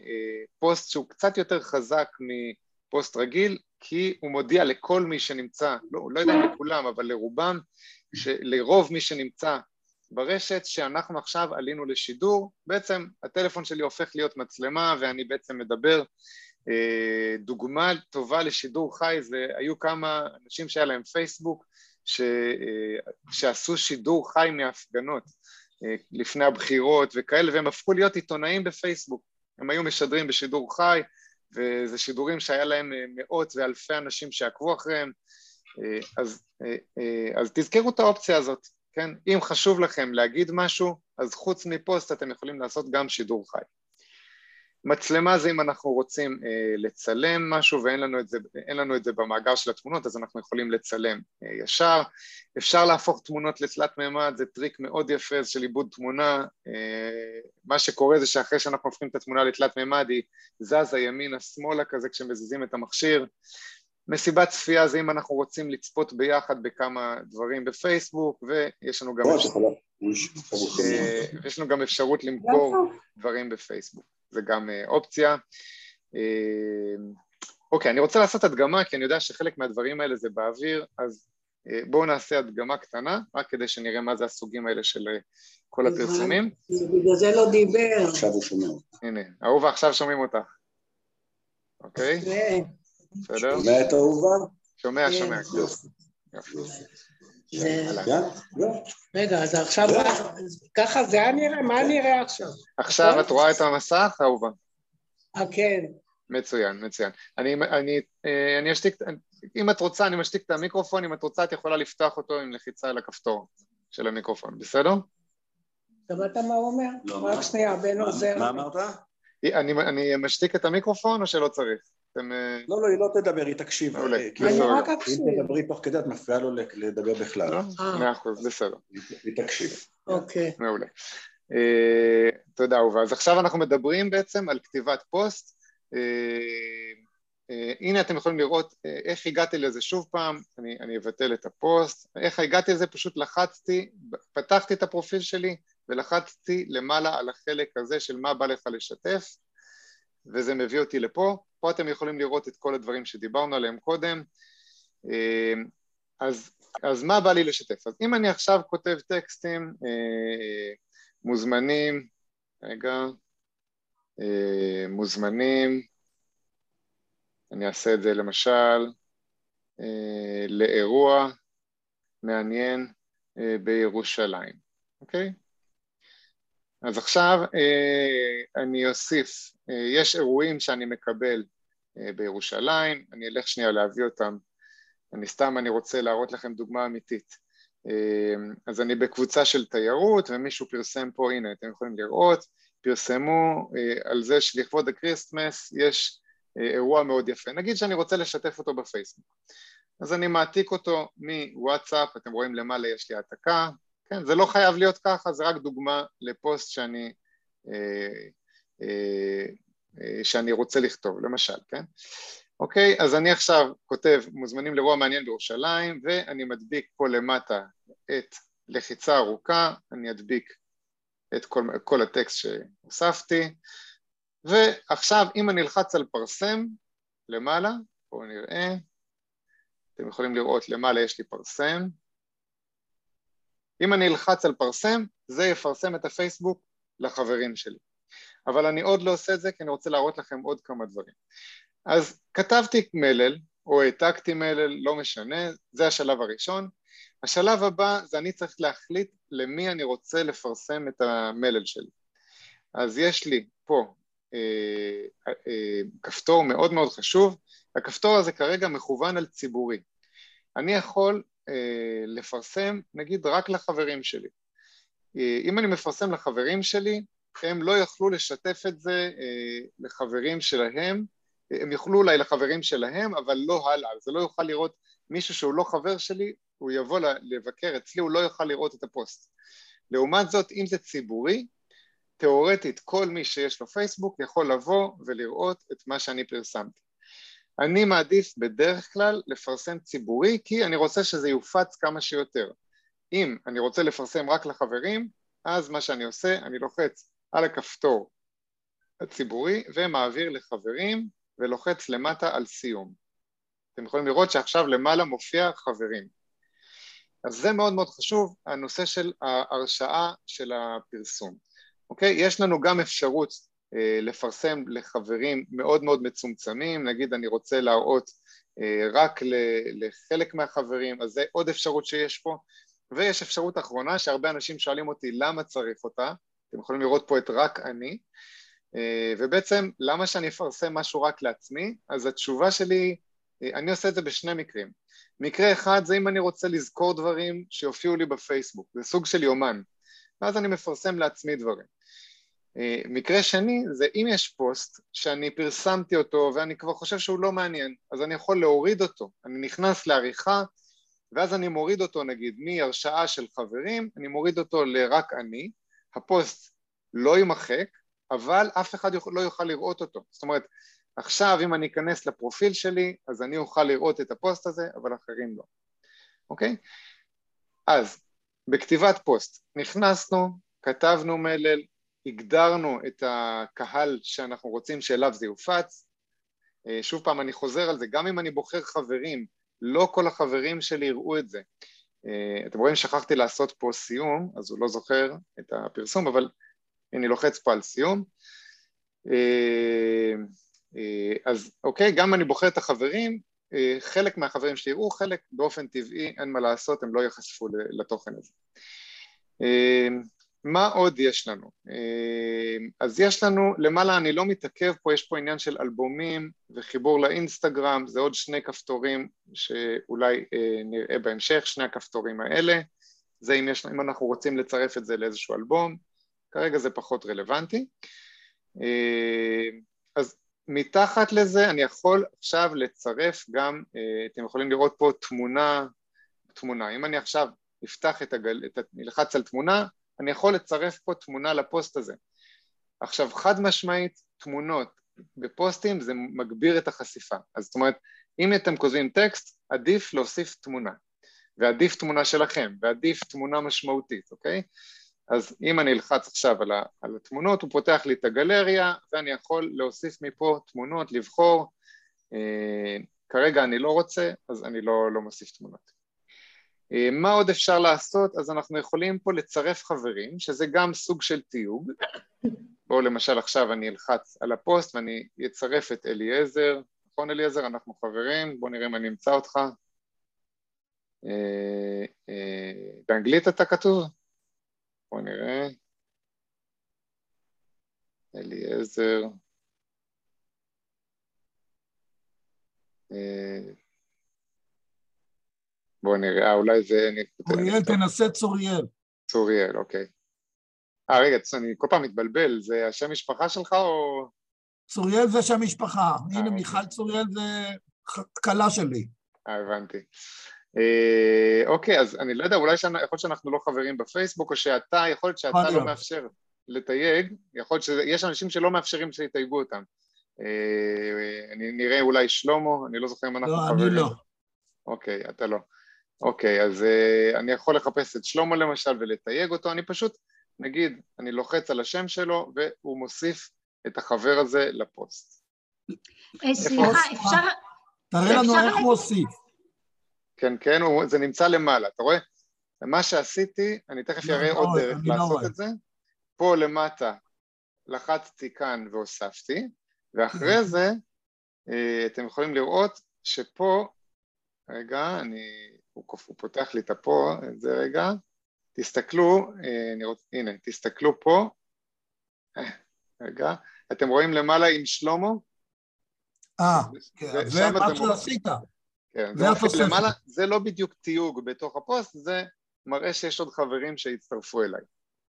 פוסט שהוא קצת יותר חזק מפוסט רגיל כי הוא מודיע לכל מי שנמצא, לא, לא יודע לכולם אבל לרובם, לרוב מי שנמצא ברשת שאנחנו עכשיו עלינו לשידור, בעצם הטלפון שלי הופך להיות מצלמה ואני בעצם מדבר. אה, דוגמה טובה לשידור חי זה היו כמה אנשים שהיה להם פייסבוק ש, אה, שעשו שידור חי מהפגנות אה, לפני הבחירות וכאלה והם הפכו להיות עיתונאים בפייסבוק, הם היו משדרים בשידור חי וזה שידורים שהיה להם מאות ואלפי אנשים שעקבו אחריהם אז, אז תזכרו את האופציה הזאת כן? אם חשוב לכם להגיד משהו, אז חוץ מפוסט אתם יכולים לעשות גם שידור חי. מצלמה זה אם אנחנו רוצים אה, לצלם משהו ואין לנו, את זה, לנו את זה במאגר של התמונות, אז אנחנו יכולים לצלם אה, ישר. אפשר להפוך תמונות לתלת מימד, זה טריק מאוד יפה של עיבוד תמונה. אה, מה שקורה זה שאחרי שאנחנו הופכים את התמונה לתלת מימד, היא זזה ימינה-שמאלה כזה כשמזיזים את המכשיר. מסיבת צפייה זה אם אנחנו רוצים לצפות ביחד בכמה דברים בפייסבוק ויש לנו גם, אפשר... אה, יש לנו גם אפשרות למכור דברים בפייסבוק, זה גם אה, אופציה. אה, אוקיי, אני רוצה לעשות הדגמה כי אני יודע שחלק מהדברים האלה זה באוויר, אז בואו נעשה הדגמה קטנה, רק כדי שנראה מה זה הסוגים האלה של כל הפרסומים. בגלל זה לא דיבר. עכשיו הוא שומע. הנה, אהובה עכשיו שומעים אותך, אוקיי? בסדר? שומע את אהובה? שומע, כן. שומע. רגע, אז עכשיו ככה זה היה נראה? מה נראה עכשיו? עכשיו את רואה את המסך, אהובה? אה, כן. מצוין, מצוין. אני, אני, אה, אני אשתיק, אם את רוצה, אני משתיק את המיקרופון, אם את רוצה, את יכולה לפתוח אותו עם לחיצה על הכפתור של המיקרופון, בסדר? שמעת מה הוא אומר? לא, רק שנייה, בן עוזר. מה אמרת? אני משתיק את המיקרופון או שלא צריך? אתם... אה, לא, לא, היא לא תדבר, היא תקשיב. מעולה. אה, אני רק אקשיב. אם תדברי תוך כדי, את מפריעה לו לדבר בכלל. לא? אה. מאה אחוז, בסדר. היא תקשיב. אוקיי. מעולה. תודה, אהובה. אז עכשיו אנחנו מדברים בעצם על כתיבת פוסט. הנה אתם יכולים לראות איך הגעתי לזה שוב פעם, אני, אני אבטל את הפוסט, איך הגעתי לזה, פשוט לחצתי, פתחתי את הפרופיל שלי ולחצתי למעלה על החלק הזה של מה בא לך לשתף וזה מביא אותי לפה, פה אתם יכולים לראות את כל הדברים שדיברנו עליהם קודם, אמ, אז, אז מה בא לי לשתף? אז אם אני עכשיו כותב טקסטים אה, מוזמנים, רגע, אה, מוזמנים אני אעשה את זה למשל לאירוע מעניין בירושלים, אוקיי? אז עכשיו אני אוסיף, יש אירועים שאני מקבל בירושלים, אני אלך שנייה להביא אותם, אני סתם, אני רוצה להראות לכם דוגמה אמיתית. אז אני בקבוצה של תיירות ומישהו פרסם פה, הנה אתם יכולים לראות, פרסמו על זה שלכבוד הקריסטמס יש אירוע מאוד יפה, נגיד שאני רוצה לשתף אותו בפייסבוק, אז אני מעתיק אותו מוואטסאפ, אתם רואים למעלה יש לי העתקה, כן, זה לא חייב להיות ככה, זה רק דוגמה לפוסט שאני, אה, אה, אה, שאני רוצה לכתוב, למשל, כן? אוקיי, אז אני עכשיו כותב מוזמנים לאירוע מעניין בירושלים ואני מדביק פה למטה את לחיצה ארוכה, אני אדביק את כל, כל הטקסט שהוספתי ועכשיו אם אני אלחץ על פרסם למעלה, בואו נראה, אתם יכולים לראות למעלה יש לי פרסם אם אני אלחץ על פרסם, זה יפרסם את הפייסבוק לחברים שלי. אבל אני עוד לא עושה את זה כי אני רוצה להראות לכם עוד כמה דברים. אז כתבתי מלל, או העתקתי מלל, לא משנה, זה השלב הראשון. השלב הבא זה אני צריך להחליט למי אני רוצה לפרסם את המלל שלי. אז יש לי פה אה, אה, כפתור מאוד מאוד חשוב, הכפתור הזה כרגע מכוון על ציבורי. אני יכול אה, לפרסם נגיד רק לחברים שלי. אה, אם אני מפרסם לחברים שלי, הם לא יכלו לשתף את זה אה, לחברים שלהם, הם יוכלו אולי לחברים שלהם, אבל לא הלאה, זה לא יוכל לראות מישהו שהוא לא חבר שלי, הוא יבוא לבקר אצלי, הוא לא יוכל לראות את הפוסט. לעומת זאת, אם זה ציבורי, תאורטית כל מי שיש לו פייסבוק יכול לבוא ולראות את מה שאני פרסמתי. אני מעדיף בדרך כלל לפרסם ציבורי כי אני רוצה שזה יופץ כמה שיותר. אם אני רוצה לפרסם רק לחברים, אז מה שאני עושה, אני לוחץ על הכפתור הציבורי ומעביר לחברים ולוחץ למטה על סיום. אתם יכולים לראות שעכשיו למעלה מופיע חברים. אז זה מאוד מאוד חשוב, הנושא של ההרשאה של הפרסום. אוקיי? יש לנו גם אפשרות אה, לפרסם לחברים מאוד מאוד מצומצמים, נגיד אני רוצה להראות אה, רק לחלק מהחברים, אז זה עוד אפשרות שיש פה, ויש אפשרות אחרונה שהרבה אנשים שואלים אותי למה צריך אותה, אתם יכולים לראות פה את רק אני, אה, ובעצם למה שאני אפרסם משהו רק לעצמי, אז התשובה שלי, אני עושה את זה בשני מקרים. מקרה אחד זה אם אני רוצה לזכור דברים שיופיעו לי בפייסבוק, זה סוג של יומן, ואז אני מפרסם לעצמי דברים. אה, מקרה שני זה אם יש פוסט שאני פרסמתי אותו ואני כבר חושב שהוא לא מעניין, אז אני יכול להוריד אותו, אני נכנס לעריכה ואז אני מוריד אותו נגיד מהרשאה של חברים, אני מוריד אותו לרק אני, הפוסט לא יימחק, אבל אף אחד לא יוכל לראות אותו, זאת אומרת עכשיו אם אני אכנס לפרופיל שלי אז אני אוכל לראות את הפוסט הזה אבל אחרים לא, אוקיי? אז בכתיבת פוסט נכנסנו, כתבנו מלל, הגדרנו את הקהל שאנחנו רוצים שאליו זה יופץ. אה, שוב פעם, אני חוזר על זה, גם אם אני בוחר חברים, לא כל החברים שלי יראו את זה. אה, אתם רואים, שכחתי לעשות פה סיום, אז הוא לא זוכר את הפרסום, אבל אני לוחץ פה על סיום. אה, אז אוקיי, גם אני בוחר את החברים, חלק מהחברים שלי יראו, חלק באופן טבעי, אין מה לעשות, הם לא ייחשפו לתוכן הזה. מה עוד יש לנו? אה, אז יש לנו, למעלה אני לא מתעכב פה, יש פה עניין של אלבומים וחיבור לאינסטגרם, זה עוד שני כפתורים שאולי אה, נראה בהמשך, שני הכפתורים האלה, זה אם, יש, אם אנחנו רוצים לצרף את זה לאיזשהו אלבום, כרגע זה פחות רלוונטי. אה, אז מתחת לזה אני יכול עכשיו לצרף גם, אתם יכולים לראות פה תמונה, תמונה, אם אני עכשיו אפתח את הגל, את, נלחץ על תמונה, אני יכול לצרף פה תמונה לפוסט הזה. עכשיו חד משמעית תמונות בפוסטים זה מגביר את החשיפה, אז זאת אומרת אם אתם כותבים טקסט עדיף להוסיף תמונה ועדיף תמונה שלכם ועדיף תמונה משמעותית, אוקיי? אז אם אני אלחץ עכשיו על, התמונות הוא פותח לי את הגלריה ואני יכול להוסיף מפה תמונות, לבחור אה, כרגע אני לא רוצה אז אני לא, לא מוסיף תמונות מה עוד אפשר לעשות? אז אנחנו יכולים פה לצרף חברים, שזה גם סוג של תיוג. בואו למשל עכשיו אני אלחץ על הפוסט ואני אצרף את אליעזר, נכון אליעזר? אנחנו חברים, בוא נראה אם אני אמצא אותך. אה, אה, באנגלית אתה כתוב? בוא נראה. אליעזר. אה, בוא נראה, אולי זה... צוריאל, תנסה צוריאל. צוריאל, אוקיי. אה, רגע, אני כל פעם מתבלבל, זה השם משפחה שלך או... צוריאל זה שם משפחה. הנה, אוקיי. מיכל צוריאל זה כלה שלי. אה, הבנתי. אה, אוקיי, אז אני לא יודע, אולי שאני, יכול להיות שאנחנו לא חברים בפייסבוק, או שאתה, יכול להיות שאתה לא. מאפשר לתייג, יכול להיות שיש אנשים שלא מאפשרים שיתייגו אותם. אה, אני נראה אולי שלמה, אני לא זוכר אם אנחנו לא, חברים. אני לא. אוקיי, אתה לא. אוקיי, אז uh, אני יכול לחפש את שלמה למשל ולתייג אותו, אני פשוט, נגיד, אני לוחץ על השם שלו והוא מוסיף את החבר הזה לפוסט. אה, סליחה, אפשר... תראה לנו אפשר איך הוא הוסיף. כן, כן, הוא, זה נמצא למעלה, אתה רואה? מה שעשיתי, אני תכף לא, אראה עוד לא רואה, דרך לא לעשות רואה. את זה. פה למטה לחצתי כאן והוספתי, ואחרי אוקיי. זה אה, אתם יכולים לראות שפה, רגע, אני, הוא, הוא פותח לי את הפה, את זה רגע, תסתכלו, אה, אני רוצ, הנה, תסתכלו פה, אה, רגע, אתם רואים למעלה עם שלמה? אה, כן, זה מה שעשית. כן, זה. למעלה, זה לא בדיוק תיוג בתוך הפוסט, זה מראה שיש עוד חברים שהצטרפו אליי,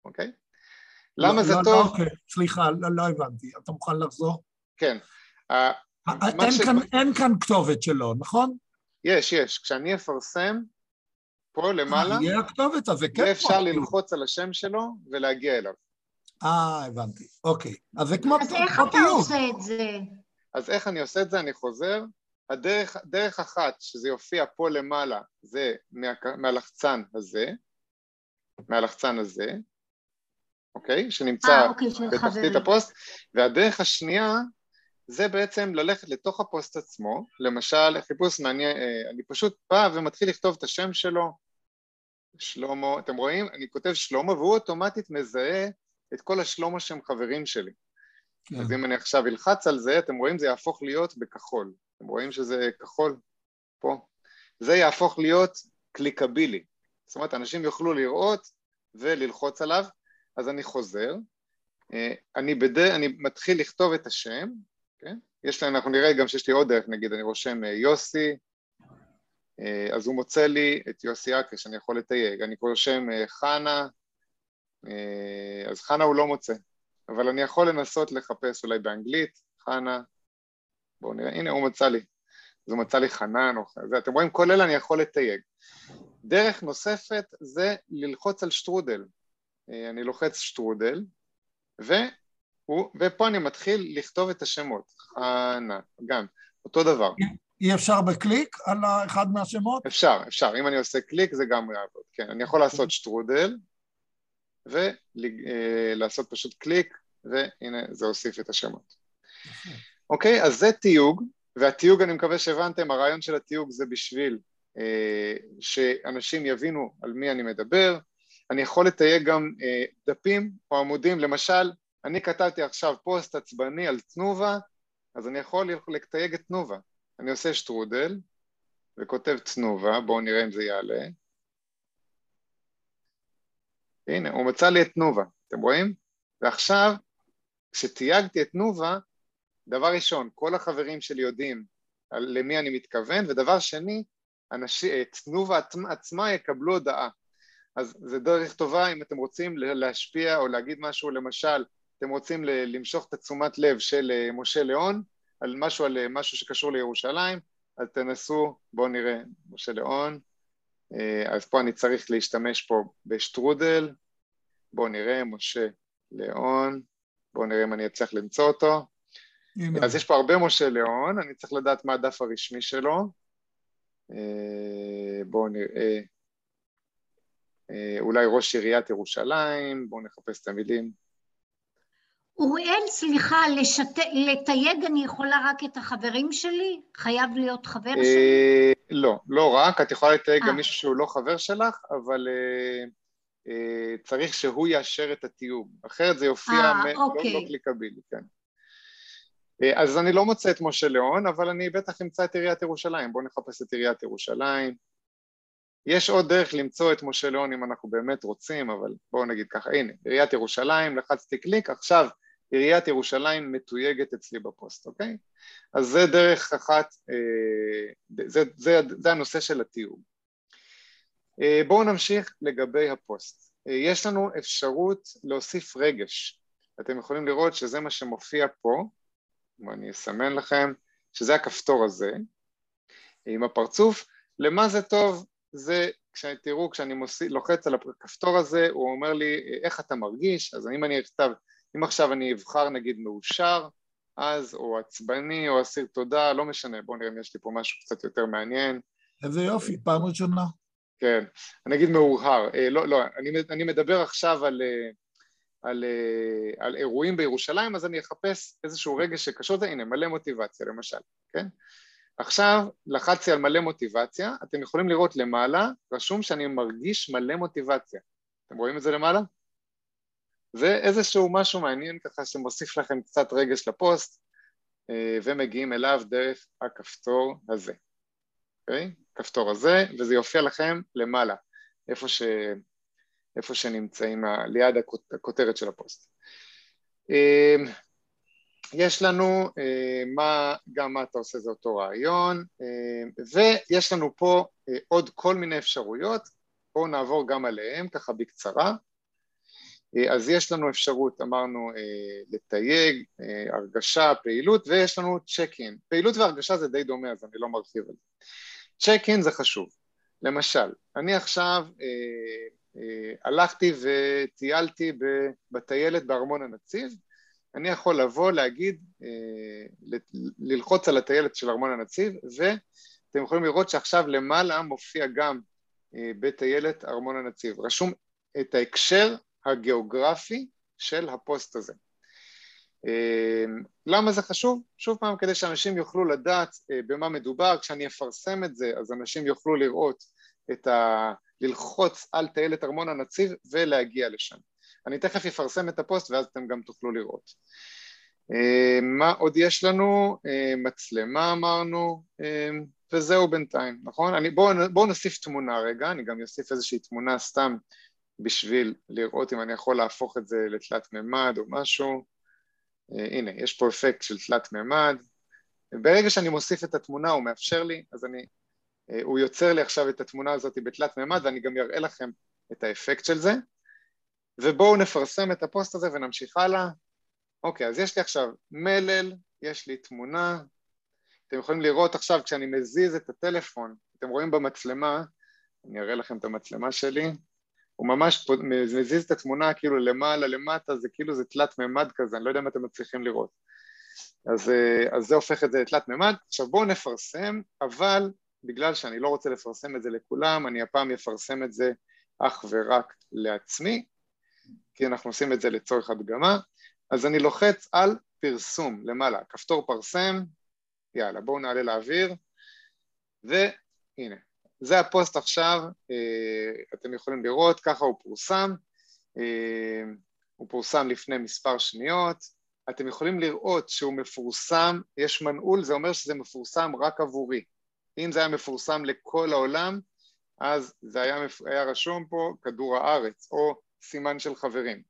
אוקיי? למה לא, זה לא, טוב? לא, אוקיי, סליחה, לא לא הבנתי. אתה מוכן לחזור? כן. אין ש- כאן- אין כאן כתובת שלו, נכון? יש, יש. כשאני אפרסם, פה למעלה, אה, יהיה הכתובת, אז זה כן אפשר כמו- ללחוץ על השם שלו ולהגיע אליו. אה, הבנתי. אוקיי. אז זה כמו אז איך אתה. עושה את זה? אז איך אני עושה את זה? אני חוזר. הדרך, דרך אחת שזה יופיע פה למעלה זה מה, מהלחצן הזה, מהלחצן הזה, אוקיי? שנמצא אה, אוקיי, בתחתית חברים. הפוסט, והדרך השנייה זה בעצם ללכת לתוך הפוסט עצמו, למשל חיפוש מעניין, אה, אני פשוט בא ומתחיל לכתוב את השם שלו, שלמה, אתם רואים? אני כותב שלמה והוא אוטומטית מזהה את כל השלמה שהם חברים שלי. כן. אז אם אני עכשיו אלחץ על זה, אתם רואים זה יהפוך להיות בכחול. אתם רואים שזה כחול פה? זה יהפוך להיות קליקבילי. זאת אומרת, אנשים יוכלו לראות וללחוץ עליו, אז אני חוזר. אה, אני, בד... אני מתחיל לכתוב את השם, כן? יש לי, אנחנו נראה גם שיש לי עוד דרך, נגיד, אני רושם אה, יוסי, אה, אז הוא מוצא לי את יוסי אקרש, שאני יכול לתייג. אני רושם אה, חנה, אז חנה הוא לא מוצא. אבל אני יכול לנסות לחפש אולי באנגלית, חנה, בואו נראה, הנה הוא מצא לי, אז הוא מצא לי חנן, או אתם רואים, כל אלה אני יכול לתייג. דרך נוספת זה ללחוץ על שטרודל, אני לוחץ שטרודל, והוא, ופה אני מתחיל לכתוב את השמות, חנה, גם, אותו דבר. אי אפשר בקליק על אחד מהשמות? אפשר, אפשר, אם אני עושה קליק זה גם יעבוד, כן, אני יכול לעשות שטרודל ולעשות פשוט קליק והנה זה הוסיף את השמות. אוקיי, אז זה תיוג, והתיוג אני מקווה שהבנתם, הרעיון של התיוג זה בשביל אה, שאנשים יבינו על מי אני מדבר, אני יכול לתייג גם אה, דפים או עמודים, למשל, אני כתבתי עכשיו פוסט עצבני על תנובה, אז אני יכול לתייג את תנובה, אני עושה שטרודל, וכותב תנובה, בואו נראה אם זה יעלה. הנה, הוא מצא לי את תנובה, אתם רואים? ועכשיו, כשתייגתי את תנובה, דבר ראשון, כל החברים שלי יודעים למי אני מתכוון, ודבר שני, אנשי, תנובה עצמה יקבלו הודעה. אז זה דרך טובה אם אתם רוצים להשפיע או להגיד משהו, למשל, אתם רוצים למשוך את התשומת לב של אה, משה ליאון, על משהו, על משהו שקשור לירושלים, אז תנסו, בואו נראה, משה ליאון, אז פה אני צריך להשתמש פה בשטרודל, בואו נראה, משה ליאון, בואו נראה אם אני אצליח למצוא אותו. הנה. אז יש פה הרבה משה ליאון, אני צריך לדעת מה הדף הרשמי שלו. בואו נראה, אולי ראש עיריית ירושלים, בואו נחפש את המילים. אוריאל, סליחה, לשת... לתייג אני יכולה רק את החברים שלי? חייב להיות חבר שלי? לא, לא רק, את יכולה לתייג אה. גם מישהו שהוא לא חבר שלך, אבל אה, אה, צריך שהוא יאשר את התיוג, אחרת זה יופיע אה, לא- אוקיי. לא קליקבילי, כן. אז אני לא מוצא את משה ליאון, אבל אני בטח אמצא את עיריית ירושלים. בואו נחפש את עיריית ירושלים. יש עוד דרך למצוא את משה ליאון אם אנחנו באמת רוצים, אבל בואו נגיד ככה, הנה, עיריית ירושלים, לחצתי קליק, עכשיו עיריית ירושלים מתויגת אצלי בפוסט, אוקיי? אז זה דרך אחת, אה, זה, זה, זה הנושא של התיוג. אה, בואו נמשיך לגבי הפוסט. אה, יש לנו אפשרות להוסיף רגש. אתם יכולים לראות שזה מה שמופיע פה, ואני אסמן לכם, שזה הכפתור הזה, עם הפרצוף. למה זה טוב? זה, תראו, כשאני מוסיף, לוחץ על הכפתור הזה, הוא אומר לי איך אתה מרגיש, אז אם אני אכתב, אם עכשיו אני אבחר נגיד מאושר, אז, או עצבני, או אסיר תודה, לא משנה, בואו נראה אם יש לי פה משהו קצת יותר מעניין. איזה יופי, פעם ראשונה. כן, אני אגיד מאוהר, אה, לא, לא, אני, אני מדבר עכשיו על, אה, על, אה, על אירועים בירושלים, אז אני אחפש איזשהו רגע שקשור לזה, הנה, מלא מוטיבציה למשל, כן? עכשיו לחצתי על מלא מוטיבציה, אתם יכולים לראות למעלה, רשום שאני מרגיש מלא מוטיבציה. אתם רואים את זה למעלה? זה איזשהו משהו מעניין ככה שמוסיף לכם קצת רגש לפוסט אה, ומגיעים אליו דרך הכפתור הזה, אוקיי? Okay? כפתור הזה, וזה יופיע לכם למעלה, איפה, ש... איפה שנמצאים ליד הכותרת של הפוסט. אה, יש לנו אה, מה, גם מה אתה עושה זה אותו רעיון, ויש לנו פה עוד כל מיני אפשרויות, בואו נעבור גם עליהם ככה בקצרה. אז יש לנו אפשרות, אמרנו, לתייג, הרגשה, פעילות, ויש לנו צ'ק אין. פעילות והרגשה זה די דומה, אז אני לא מרחיב על זה. צ'ק אין זה חשוב. למשל, אני עכשיו אה, אה, הלכתי וטיילתי בטיילת בארמון הנציב, אני יכול לבוא, להגיד, אה, ללחוץ על הטיילת של ארמון הנציב, ואתם יכולים לראות שעכשיו למעלה מופיע גם אה, בטיילת ארמון הנציב. רשום את ההקשר הגיאוגרפי של הפוסט הזה. אה, למה זה חשוב? שוב פעם, כדי שאנשים יוכלו לדעת במה מדובר, כשאני אפרסם את זה, אז אנשים יוכלו לראות את ה... ללחוץ על טיילת ארמון הנציב ולהגיע לשם. אני תכף אפרסם את הפוסט ואז אתם גם תוכלו לראות. אה, מה עוד יש לנו? אה, מצלמה אמרנו, אה, וזהו בינתיים, נכון? בואו בוא נוסיף תמונה רגע, אני גם אוסיף איזושהי תמונה סתם בשביל לראות אם אני יכול להפוך את זה לתלת מימד או משהו. הנה, יש פה אפקט של תלת מימד. ברגע שאני מוסיף את התמונה הוא מאפשר לי, אז אני, הוא יוצר לי עכשיו את התמונה הזאת בתלת מימד ואני גם אראה לכם את האפקט של זה. ובואו נפרסם את הפוסט הזה ונמשיך הלאה. אוקיי, אז יש לי עכשיו מלל, יש לי תמונה, אתם יכולים לראות עכשיו כשאני מזיז את הטלפון, אתם רואים במצלמה, אני אראה לכם את המצלמה שלי, הוא ממש מזיז את התמונה כאילו למעלה למטה, זה כאילו זה תלת מימד כזה, אני לא יודע אם אתם מצליחים לראות. אז, אה, אז זה הופך את זה לתלת מימד. עכשיו בואו נפרסם, אבל בגלל שאני לא רוצה לפרסם את זה לכולם, אני הפעם אפרסם את זה אך ורק לעצמי, כי אנחנו עושים את זה לצורך הדגמה, אז אני לוחץ על פרסום למעלה, כפתור פרסם, יאללה בואו נעלה לאוויר, והנה, זה הפוסט עכשיו, אה, אתם יכולים לראות, ככה הוא פורסם, אה, הוא פורסם לפני מספר שניות, אתם יכולים לראות שהוא מפורסם, יש מנעול, זה אומר שזה מפורסם רק עבורי. אם זה היה מפורסם לכל העולם, אז זה היה, היה רשום פה כדור הארץ, או סימן של חברים.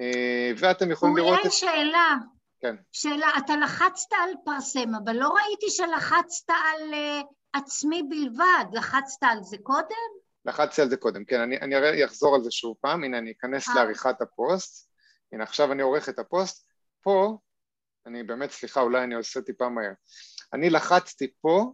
אה, ואתם יכולים לראות... אוריאל, שאלה. כן. שאלה, אתה לחצת על פרסם, אבל לא ראיתי שלחצת על עצמי בלבד, לחצת על זה קודם? לחצתי על זה קודם, כן, אני, אני אחזור על זה שוב פעם, הנה אני אכנס 아. אה. לעריכת הפוסט, הנה עכשיו אני עורך את הפוסט, פה, אני באמת, סליחה, אולי אני עושה טיפה מהר, אני לחצתי פה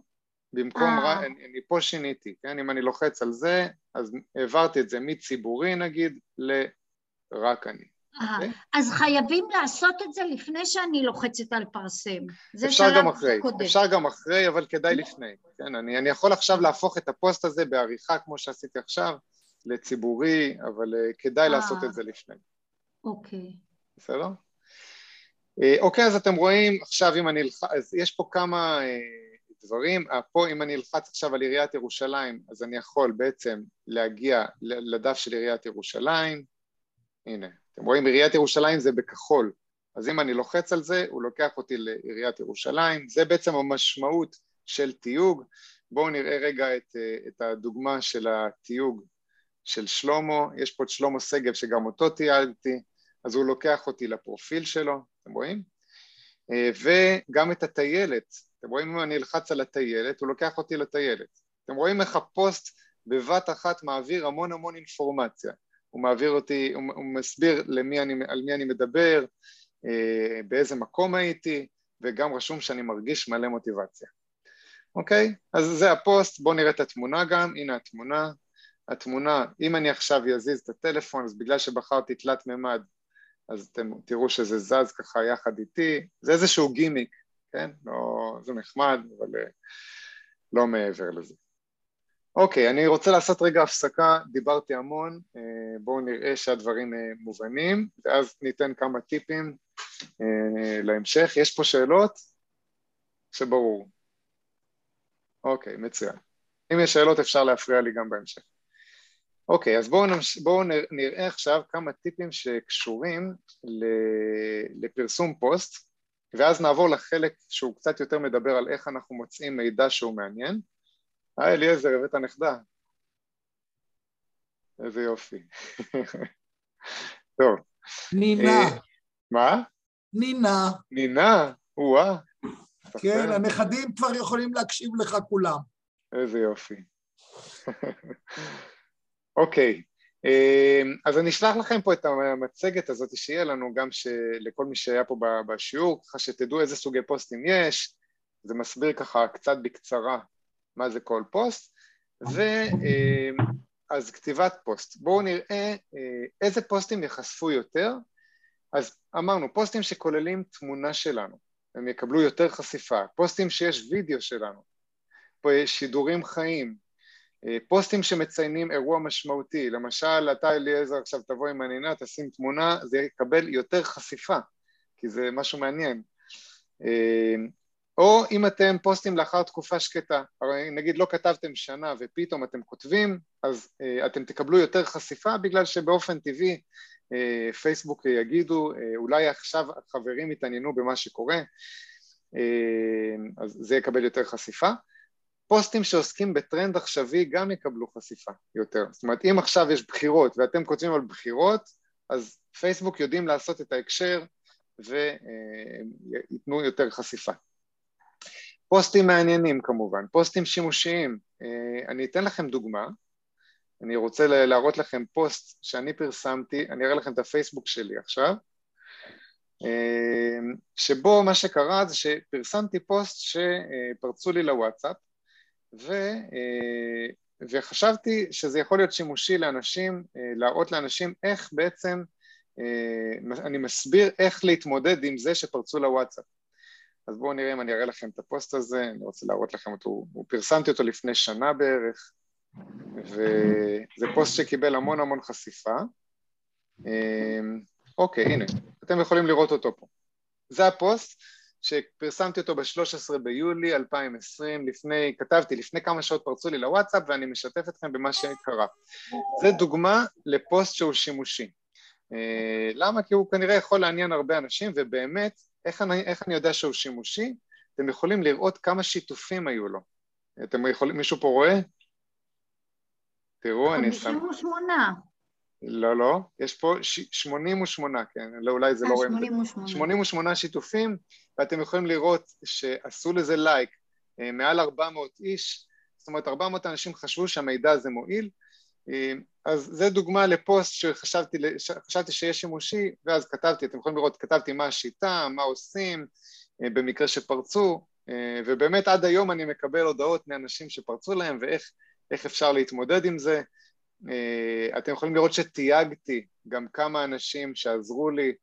במקום, ר... אני, אני פה שיניתי, כן, אם אני לוחץ על זה, אז העברתי את זה מציבורי נגיד לרק אני. Okay? אוקיי? אז חייבים לעשות את זה לפני שאני לוחצת על פרסם. זה אפשר גם אחרי, קודם. אפשר גם אחרי, אבל כדאי לפני. כן, אני, אני יכול עכשיו להפוך את הפוסט הזה בעריכה כמו שעשיתי עכשיו, לציבורי, אבל uh, כדאי 아, לעשות את זה לפני. אוקיי. בסדר? אה, אוקיי, אז אתם רואים, עכשיו אם אני... אז יש פה כמה... Uh, דברים. אה, פה אם אני אלחץ עכשיו על עיריית ירושלים, אז אני יכול בעצם להגיע לדף של עיריית ירושלים. הנה, אתם רואים עיריית ירושלים זה בכחול, אז אם אני לוחץ על זה, הוא לוקח אותי לעיריית ירושלים, זה בעצם המשמעות של תיוג. בואו נראה רגע את, את הדוגמה של התיוג של שלמה, יש פה את שלמה שגב שגם אותו תיאגתי, אז הוא לוקח אותי לפרופיל שלו, אתם רואים? וגם את הטיילת, אתם רואים אם אני אלחץ על הטיילת, הוא לוקח אותי לטיילת. אתם רואים איך הפוסט בבת אחת מעביר המון המון אינפורמציה. הוא מעביר אותי, הוא, הוא מסביר למי אני, על מי אני מדבר, אה, באיזה מקום הייתי, וגם רשום שאני מרגיש מלא מוטיבציה. אוקיי? אז זה הפוסט, בואו נראה את התמונה גם, הנה התמונה. התמונה, אם אני עכשיו אזיז את הטלפון, אז בגלל שבחרתי תלת מימד, אז אתם תראו שזה זז ככה יחד איתי, זה איזשהו גימיק, כן? לא, זה נחמד, אבל אה, לא מעבר לזה. אוקיי, אני רוצה לעשות רגע הפסקה, דיברתי המון, אה, בואו נראה שהדברים אה, מובנים, ואז ניתן כמה טיפים להמשך. יש פה שאלות? שברור. אוקיי, מצוין. אם יש שאלות אפשר להפריע לי גם בהמשך. אוקיי, אז בואו נמש... בוא נראה עכשיו כמה טיפים שקשורים לפרסום פוסט, ואז נעבור לחלק שהוא קצת יותר מדבר על איך אנחנו מוצאים מידע שהוא מעניין. היי אליעזר, הבאת נכדה. איזה יופי. טוב. נינה. אה, מה? נינה. נינה? או-אה. כן, הנכדים כבר יכולים להקשיב לך כולם. איזה יופי. אוקיי, אמ, אז אני אשלח לכם פה את המצגת הזאת שיהיה לנו גם לכל מי שהיה פה בשיעור, ככה שתדעו איזה סוגי פוסטים יש, זה מסביר ככה קצת בקצרה מה זה כל פוסט, ואז אמ, כתיבת פוסט. בואו נראה אה, איזה פוסטים ייחשפו יותר, אז אמרנו, פוסטים שכוללים תמונה שלנו, הם יקבלו יותר חשיפה, פוסטים שיש וידאו שלנו, שידורים חיים, אה, פוסטים שמציינים אירוע משמעותי, למשל אתה אליעזר עכשיו תבוא עם הנינה, תשים תמונה, זה יקבל יותר חשיפה, כי זה משהו מעניין. אה, או אם אתם פוסטים לאחר תקופה שקטה, הרי נגיד לא כתבתם שנה ופתאום אתם כותבים, אז uh, אתם תקבלו יותר חשיפה בגלל שבאופן טבעי uh, פייסבוק יגידו, uh, אולי עכשיו החברים יתעניינו במה שקורה, uh, אז זה יקבל יותר חשיפה. פוסטים שעוסקים בטרנד עכשווי גם יקבלו חשיפה יותר. זאת אומרת, אם עכשיו יש בחירות ואתם כותבים על בחירות, אז פייסבוק יודעים לעשות את ההקשר וייתנו יותר חשיפה. פוסטים מעניינים כמובן, פוסטים שימושיים. אה, אני אתן לכם דוגמה, אני רוצה להראות לכם פוסט שאני פרסמתי, אני אראה לכם את הפייסבוק שלי עכשיו, אה, שבו מה שקרה זה שפרסמתי פוסט שפרצו לי לוואטסאפ ו, אה, וחשבתי שזה יכול להיות שימושי לאנשים, להראות לאנשים איך בעצם, אני מסביר איך להתמודד עם זה שפרצו לוואטסאפ. אז בואו נראה אם אני אראה לכם את הפוסט הזה, אני רוצה להראות לכם אותו, פרסמתי אותו לפני שנה בערך, וזה פוסט שקיבל המון המון חשיפה. אוקיי, הנה, אתם יכולים לראות אותו פה. זה הפוסט, שפרסמתי אותו ב-13 ביולי 2020, לפני, כתבתי, לפני כמה שעות פרצו לי לוואטסאפ ואני משתף אתכם במה שקרה. זה דוגמה לפוסט שהוא שימושי. אה, למה? כי הוא כנראה יכול לעניין הרבה אנשים, ובאמת, איך אני, איך אני יודע שהוא שימושי? אתם יכולים לראות כמה שיתופים היו לו. אתם יכולים, מישהו פה רואה? תראו, אני שם... 58. לא, לא, יש פה 88, כן, לא, אולי זה לא רואים. 88. 88 שיתופים, ואתם יכולים לראות שעשו לזה לייק אה, מעל 400 איש, זאת אומרת 400 אנשים חשבו שהמידע הזה מועיל, אה, אז זה דוגמה לפוסט שחשבתי שחשבתי שיש שימושי, ואז כתבתי, אתם יכולים לראות, כתבתי מה השיטה, מה עושים, אה, במקרה שפרצו, ובאמת עד היום אני מקבל הודעות מאנשים שפרצו להם ואיך אפשר להתמודד עם זה. אתם יכולים לראות שתייגתי גם כמה אנשים שעזרו לי,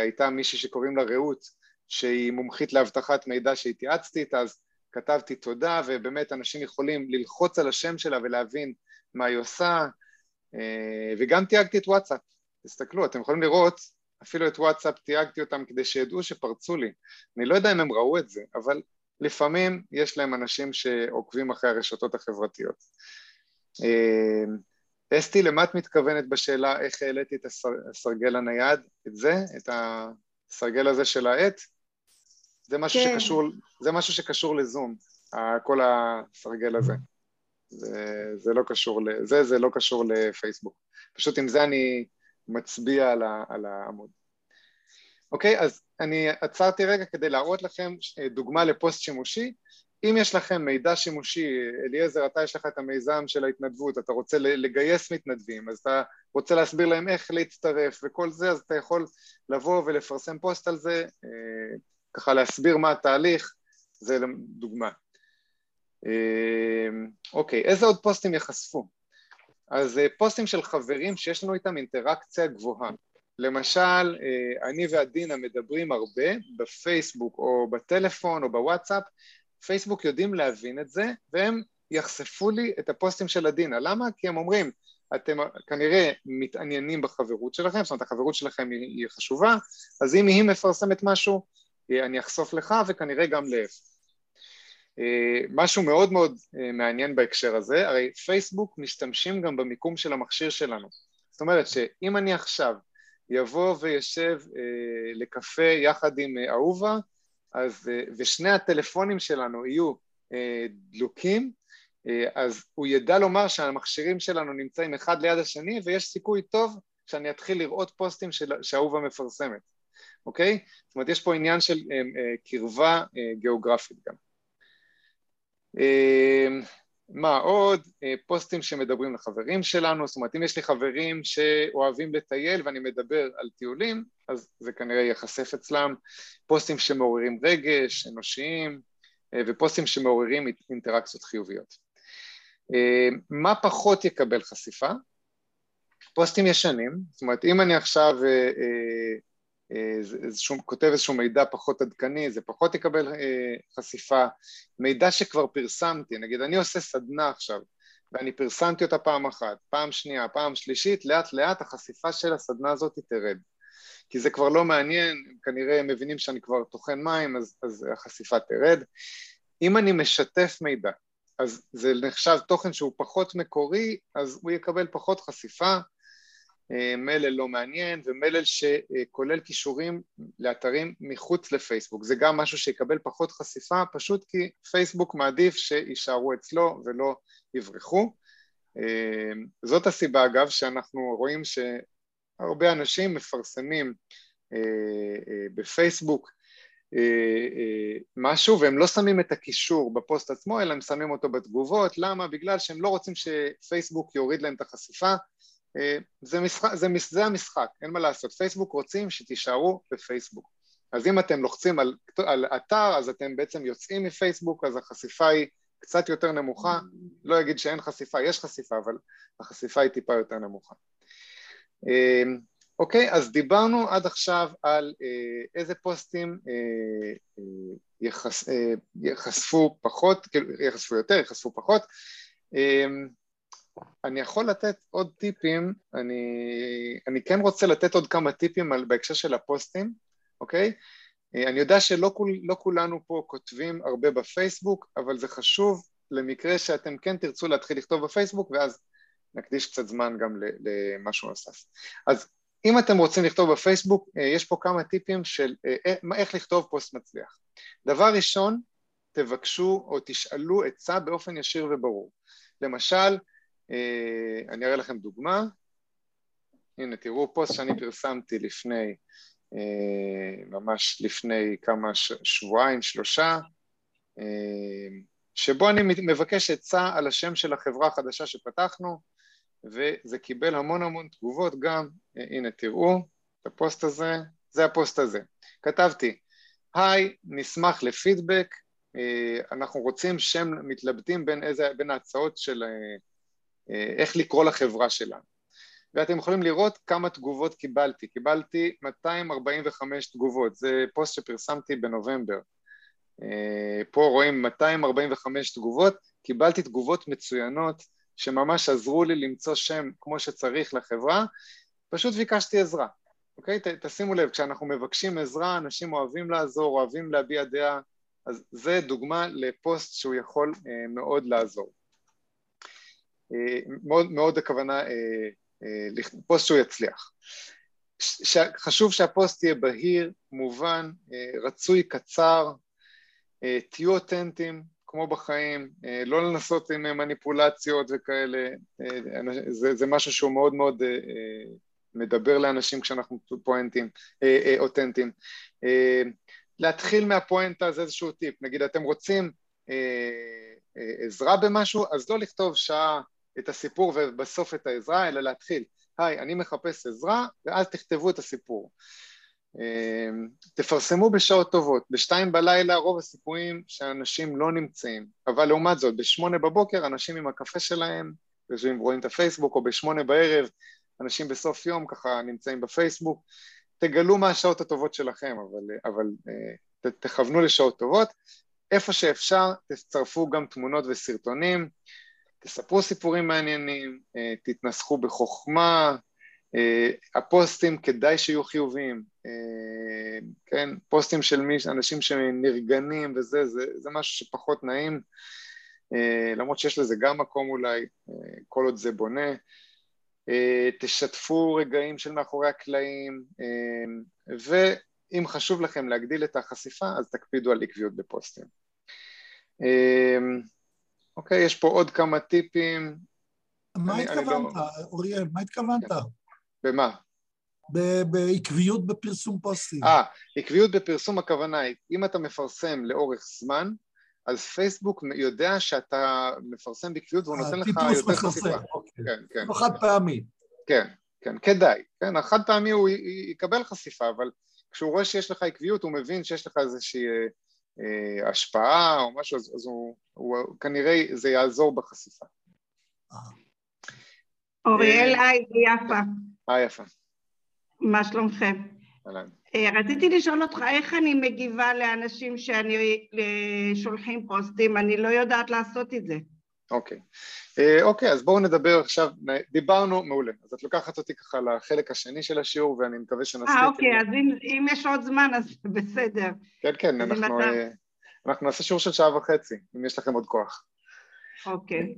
הייתה מישהי שקוראים לה רעות, שהיא מומחית לאבטחת מידע שהתייעצתי איתה, אז כתבתי תודה, ובאמת אנשים יכולים ללחוץ על השם שלה ולהבין מה היא עושה, אה, וגם תייגתי את וואטסאפ, תסתכלו, אתם יכולים לראות, אפילו את וואטסאפ תייגתי אותם כדי שידעו שפרצו לי, אני לא יודע אם הם ראו את זה, אבל לפעמים יש להם אנשים שעוקבים אחרי הרשתות החברתיות. אה, אסתי, למה את מתכוונת בשאלה איך העליתי את הסרגל הנייד? את זה? את. הסרגל הזה של העט, זה משהו, כן. שקשור, זה משהו שקשור לזום, כל הסרגל הזה. זה, זה לא קשור, זה, זה לא קשור לפייסבוק. פשוט עם זה אני מצביע על, ה, על העמוד. אוקיי, אז אני עצרתי רגע כדי להראות לכם אה, דוגמה לפוסט שימושי. אם יש לכם מידע שימושי, אליעזר, אתה יש לך את המיזם של ההתנדבות, אתה רוצה לגייס מתנדבים, אז אתה רוצה להסביר להם איך להצטרף וכל זה, אז אתה יכול לבוא ולפרסם פוסט על זה, אה, ככה להסביר מה התהליך, זה דוגמה. אה, אוקיי, איזה עוד פוסטים ייחשפו? אז אה, פוסטים של חברים שיש לנו איתם אינטראקציה גבוהה. למשל, אה, אני ועדינה מדברים הרבה בפייסבוק או בטלפון או בוואטסאפ, פייסבוק יודעים להבין את זה, והם יחשפו לי את הפוסטים של עדינה. למה? כי הם אומרים, אתם כנראה מתעניינים בחברות שלכם, זאת אומרת החברות שלכם היא, היא חשובה, אז אם היא מפרסמת משהו, אה, אני אחשוף לך וכנראה גם להפך. אה, משהו מאוד מאוד אה, מעניין בהקשר הזה, הרי פייסבוק משתמשים גם במיקום של המכשיר שלנו. זאת אומרת שאם אני עכשיו יבוא וישב אה, לקפה יחד עם אה, אהובה, אז, ושני הטלפונים שלנו יהיו דלוקים, אז הוא ידע לומר שהמכשירים שלנו נמצאים אחד ליד השני, ויש סיכוי טוב שאני אתחיל לראות פוסטים של, שאהובה מפרסמת, אוקיי? זאת אומרת, יש פה עניין של קרבה גיאוגרפית גם. אה, מה עוד? אה, פוסטים שמדברים לחברים שלנו, זאת אומרת אם יש לי חברים שאוהבים לטייל ואני מדבר על טיולים, אז זה כנראה ייחשף אצלם, פוסטים שמעוררים רגש, אנושיים, אה, ופוסטים שמעוררים אינטראקציות חיוביות. אה, מה פחות יקבל חשיפה? פוסטים ישנים, זאת אומרת אם אני עכשיו איזשהו, כותב איזשהו מידע פחות עדכני, זה פחות יקבל אה, חשיפה. מידע שכבר פרסמתי, נגיד אני עושה סדנה עכשיו, ואני פרסמתי אותה פעם אחת, פעם שנייה, פעם שלישית, לאט לאט החשיפה של הסדנה הזאת תרד. כי זה כבר לא מעניין, כנראה הם מבינים שאני כבר טוחן מים, אז, אז החשיפה תרד. אם אני משתף מידע, אז זה נחשב תוכן שהוא פחות מקורי, אז הוא יקבל פחות חשיפה. מלל לא מעניין ומלל שכולל כישורים לאתרים מחוץ לפייסבוק. זה גם משהו שיקבל פחות חשיפה, פשוט כי פייסבוק מעדיף שיישארו אצלו ולא יברחו. זאת הסיבה אגב שאנחנו רואים שהרבה אנשים מפרסמים בפייסבוק משהו והם לא שמים את הקישור בפוסט עצמו אלא הם שמים אותו בתגובות, למה? בגלל שהם לא רוצים שפייסבוק יוריד להם את החשיפה זה, משחק, זה, זה המשחק, אין מה לעשות, פייסבוק רוצים שתישארו בפייסבוק. אז אם אתם לוחצים על, על אתר, אז אתם בעצם יוצאים מפייסבוק, אז החשיפה היא קצת יותר נמוכה, לא אגיד שאין חשיפה, יש חשיפה, אבל החשיפה היא טיפה יותר נמוכה. אוקיי, אז דיברנו עד עכשיו על איזה פוסטים יחש, יחשפו פחות, כאילו יחשפו יותר, יחשפו פחות. אני יכול לתת עוד טיפים, אני, אני כן רוצה לתת עוד כמה טיפים על, בהקשר של הפוסטים, אוקיי? אני יודע שלא כול, לא כולנו פה כותבים הרבה בפייסבוק, אבל זה חשוב למקרה שאתם כן תרצו להתחיל לכתוב בפייסבוק, ואז נקדיש קצת זמן גם למשהו נוסף. אז אם אתם רוצים לכתוב בפייסבוק, יש פה כמה טיפים של איך לכתוב פוסט מצליח. דבר ראשון, תבקשו או תשאלו עצה באופן ישיר וברור. למשל, אני אראה לכם דוגמה, הנה תראו פוסט שאני פרסמתי לפני, ממש לפני כמה שבועיים, שלושה, שבו אני מבקש עצה על השם של החברה החדשה שפתחנו, וזה קיבל המון המון תגובות גם, הנה תראו את הפוסט הזה, זה הפוסט הזה. כתבתי, היי, נשמח לפידבק, אנחנו רוצים שם, מתלבטים בין, איזה, בין ההצעות של איך לקרוא לחברה שלנו. ואתם יכולים לראות כמה תגובות קיבלתי. קיבלתי 245 תגובות, זה פוסט שפרסמתי בנובמבר. פה רואים 245 תגובות, קיבלתי תגובות מצוינות שממש עזרו לי למצוא שם כמו שצריך לחברה, פשוט ביקשתי עזרה, אוקיי? ת, תשימו לב, כשאנחנו מבקשים עזרה, אנשים אוהבים לעזור, אוהבים להביע דעה, אז זה דוגמה לפוסט שהוא יכול אה, מאוד לעזור. מאוד, מאוד הכוונה אה, אה, פוסט שהוא יצליח. חשוב שהפוסט יהיה בהיר, מובן, רצוי, קצר, תהיו אותנטיים, כמו בחיים, לא לנסות עם מניפולציות וכאלה, זה, זה משהו שהוא מאוד מאוד מדבר לאנשים כשאנחנו פואנטים, אותנטיים. להתחיל מהפואנטה זה איזשהו טיפ, נגיד אתם רוצים עזרה במשהו, אז לא לכתוב שעה את הסיפור ובסוף את העזרה, אלא להתחיל, היי, אני מחפש עזרה, ואז תכתבו את הסיפור. אמ, תפרסמו בשעות טובות, בשתיים בלילה רוב הסיכויים שאנשים לא נמצאים, אבל לעומת זאת, בשמונה בבוקר אנשים עם הקפה שלהם, יושבים ורואים את הפייסבוק, או בשמונה בערב, אנשים בסוף יום ככה נמצאים בפייסבוק, תגלו מה השעות הטובות שלכם, אבל, אבל אה, תכוונו לשעות טובות. איפה שאפשר, תצרפו גם תמונות וסרטונים, תספרו סיפורים מעניינים, אה, תתנסחו בחוכמה, אה, הפוסטים כדאי שיהיו חיוביים, אה, כן, פוסטים של מי, אנשים שנרגנים וזה, זה, זה משהו שפחות נעים, למרות שיש לזה גם מקום אולי, כל עוד זה בונה, תשתפו רגעים של מאחורי הקלעים, ואם חשוב לכם להגדיל את החשיפה, אז תקפידו על עקביות בפוסטים. אוקיי, יש פה עוד כמה טיפים. מה לא- התכוונת, אוריאל? מה התכוונת? כן. במה? בעקביות בפרסום פוסטים. אה, עקביות בפרסום הכוונה היא, אם אתה מפרסם לאורך זמן, אז פייסבוק יודע שאתה מפרסם בעקביות והוא נותן לך יותר חשיפה. אוקיי. כן, כן. לא חד פעמי. כן, כן, כדאי. כן, החד פעמי הוא יקבל חשיפה, אבל כשהוא רואה שיש לך עקביות, הוא מבין שיש לך איזושהי אה, השפעה או משהו, אז, אז הוא, הוא, כנראה זה יעזור בחשיפה. אוריאל, אה, היי, יפה. היי, יפה. מה שלומכם? אה, רציתי לשאול אותך איך אני מגיבה לאנשים שאני שולחים פוסטים, אני לא יודעת לעשות את זה. אוקיי. אוקיי, אז בואו נדבר עכשיו, דיברנו, מעולה. אז את לוקחת אותי ככה לחלק השני של השיעור, ואני מקווה שנספיק. אה, אוקיי, אז אם, אם יש עוד זמן, אז בסדר. כן, כן, אנחנו, אתה... אנחנו נעשה שיעור של שעה וחצי, אם יש לכם עוד כוח. אוקיי.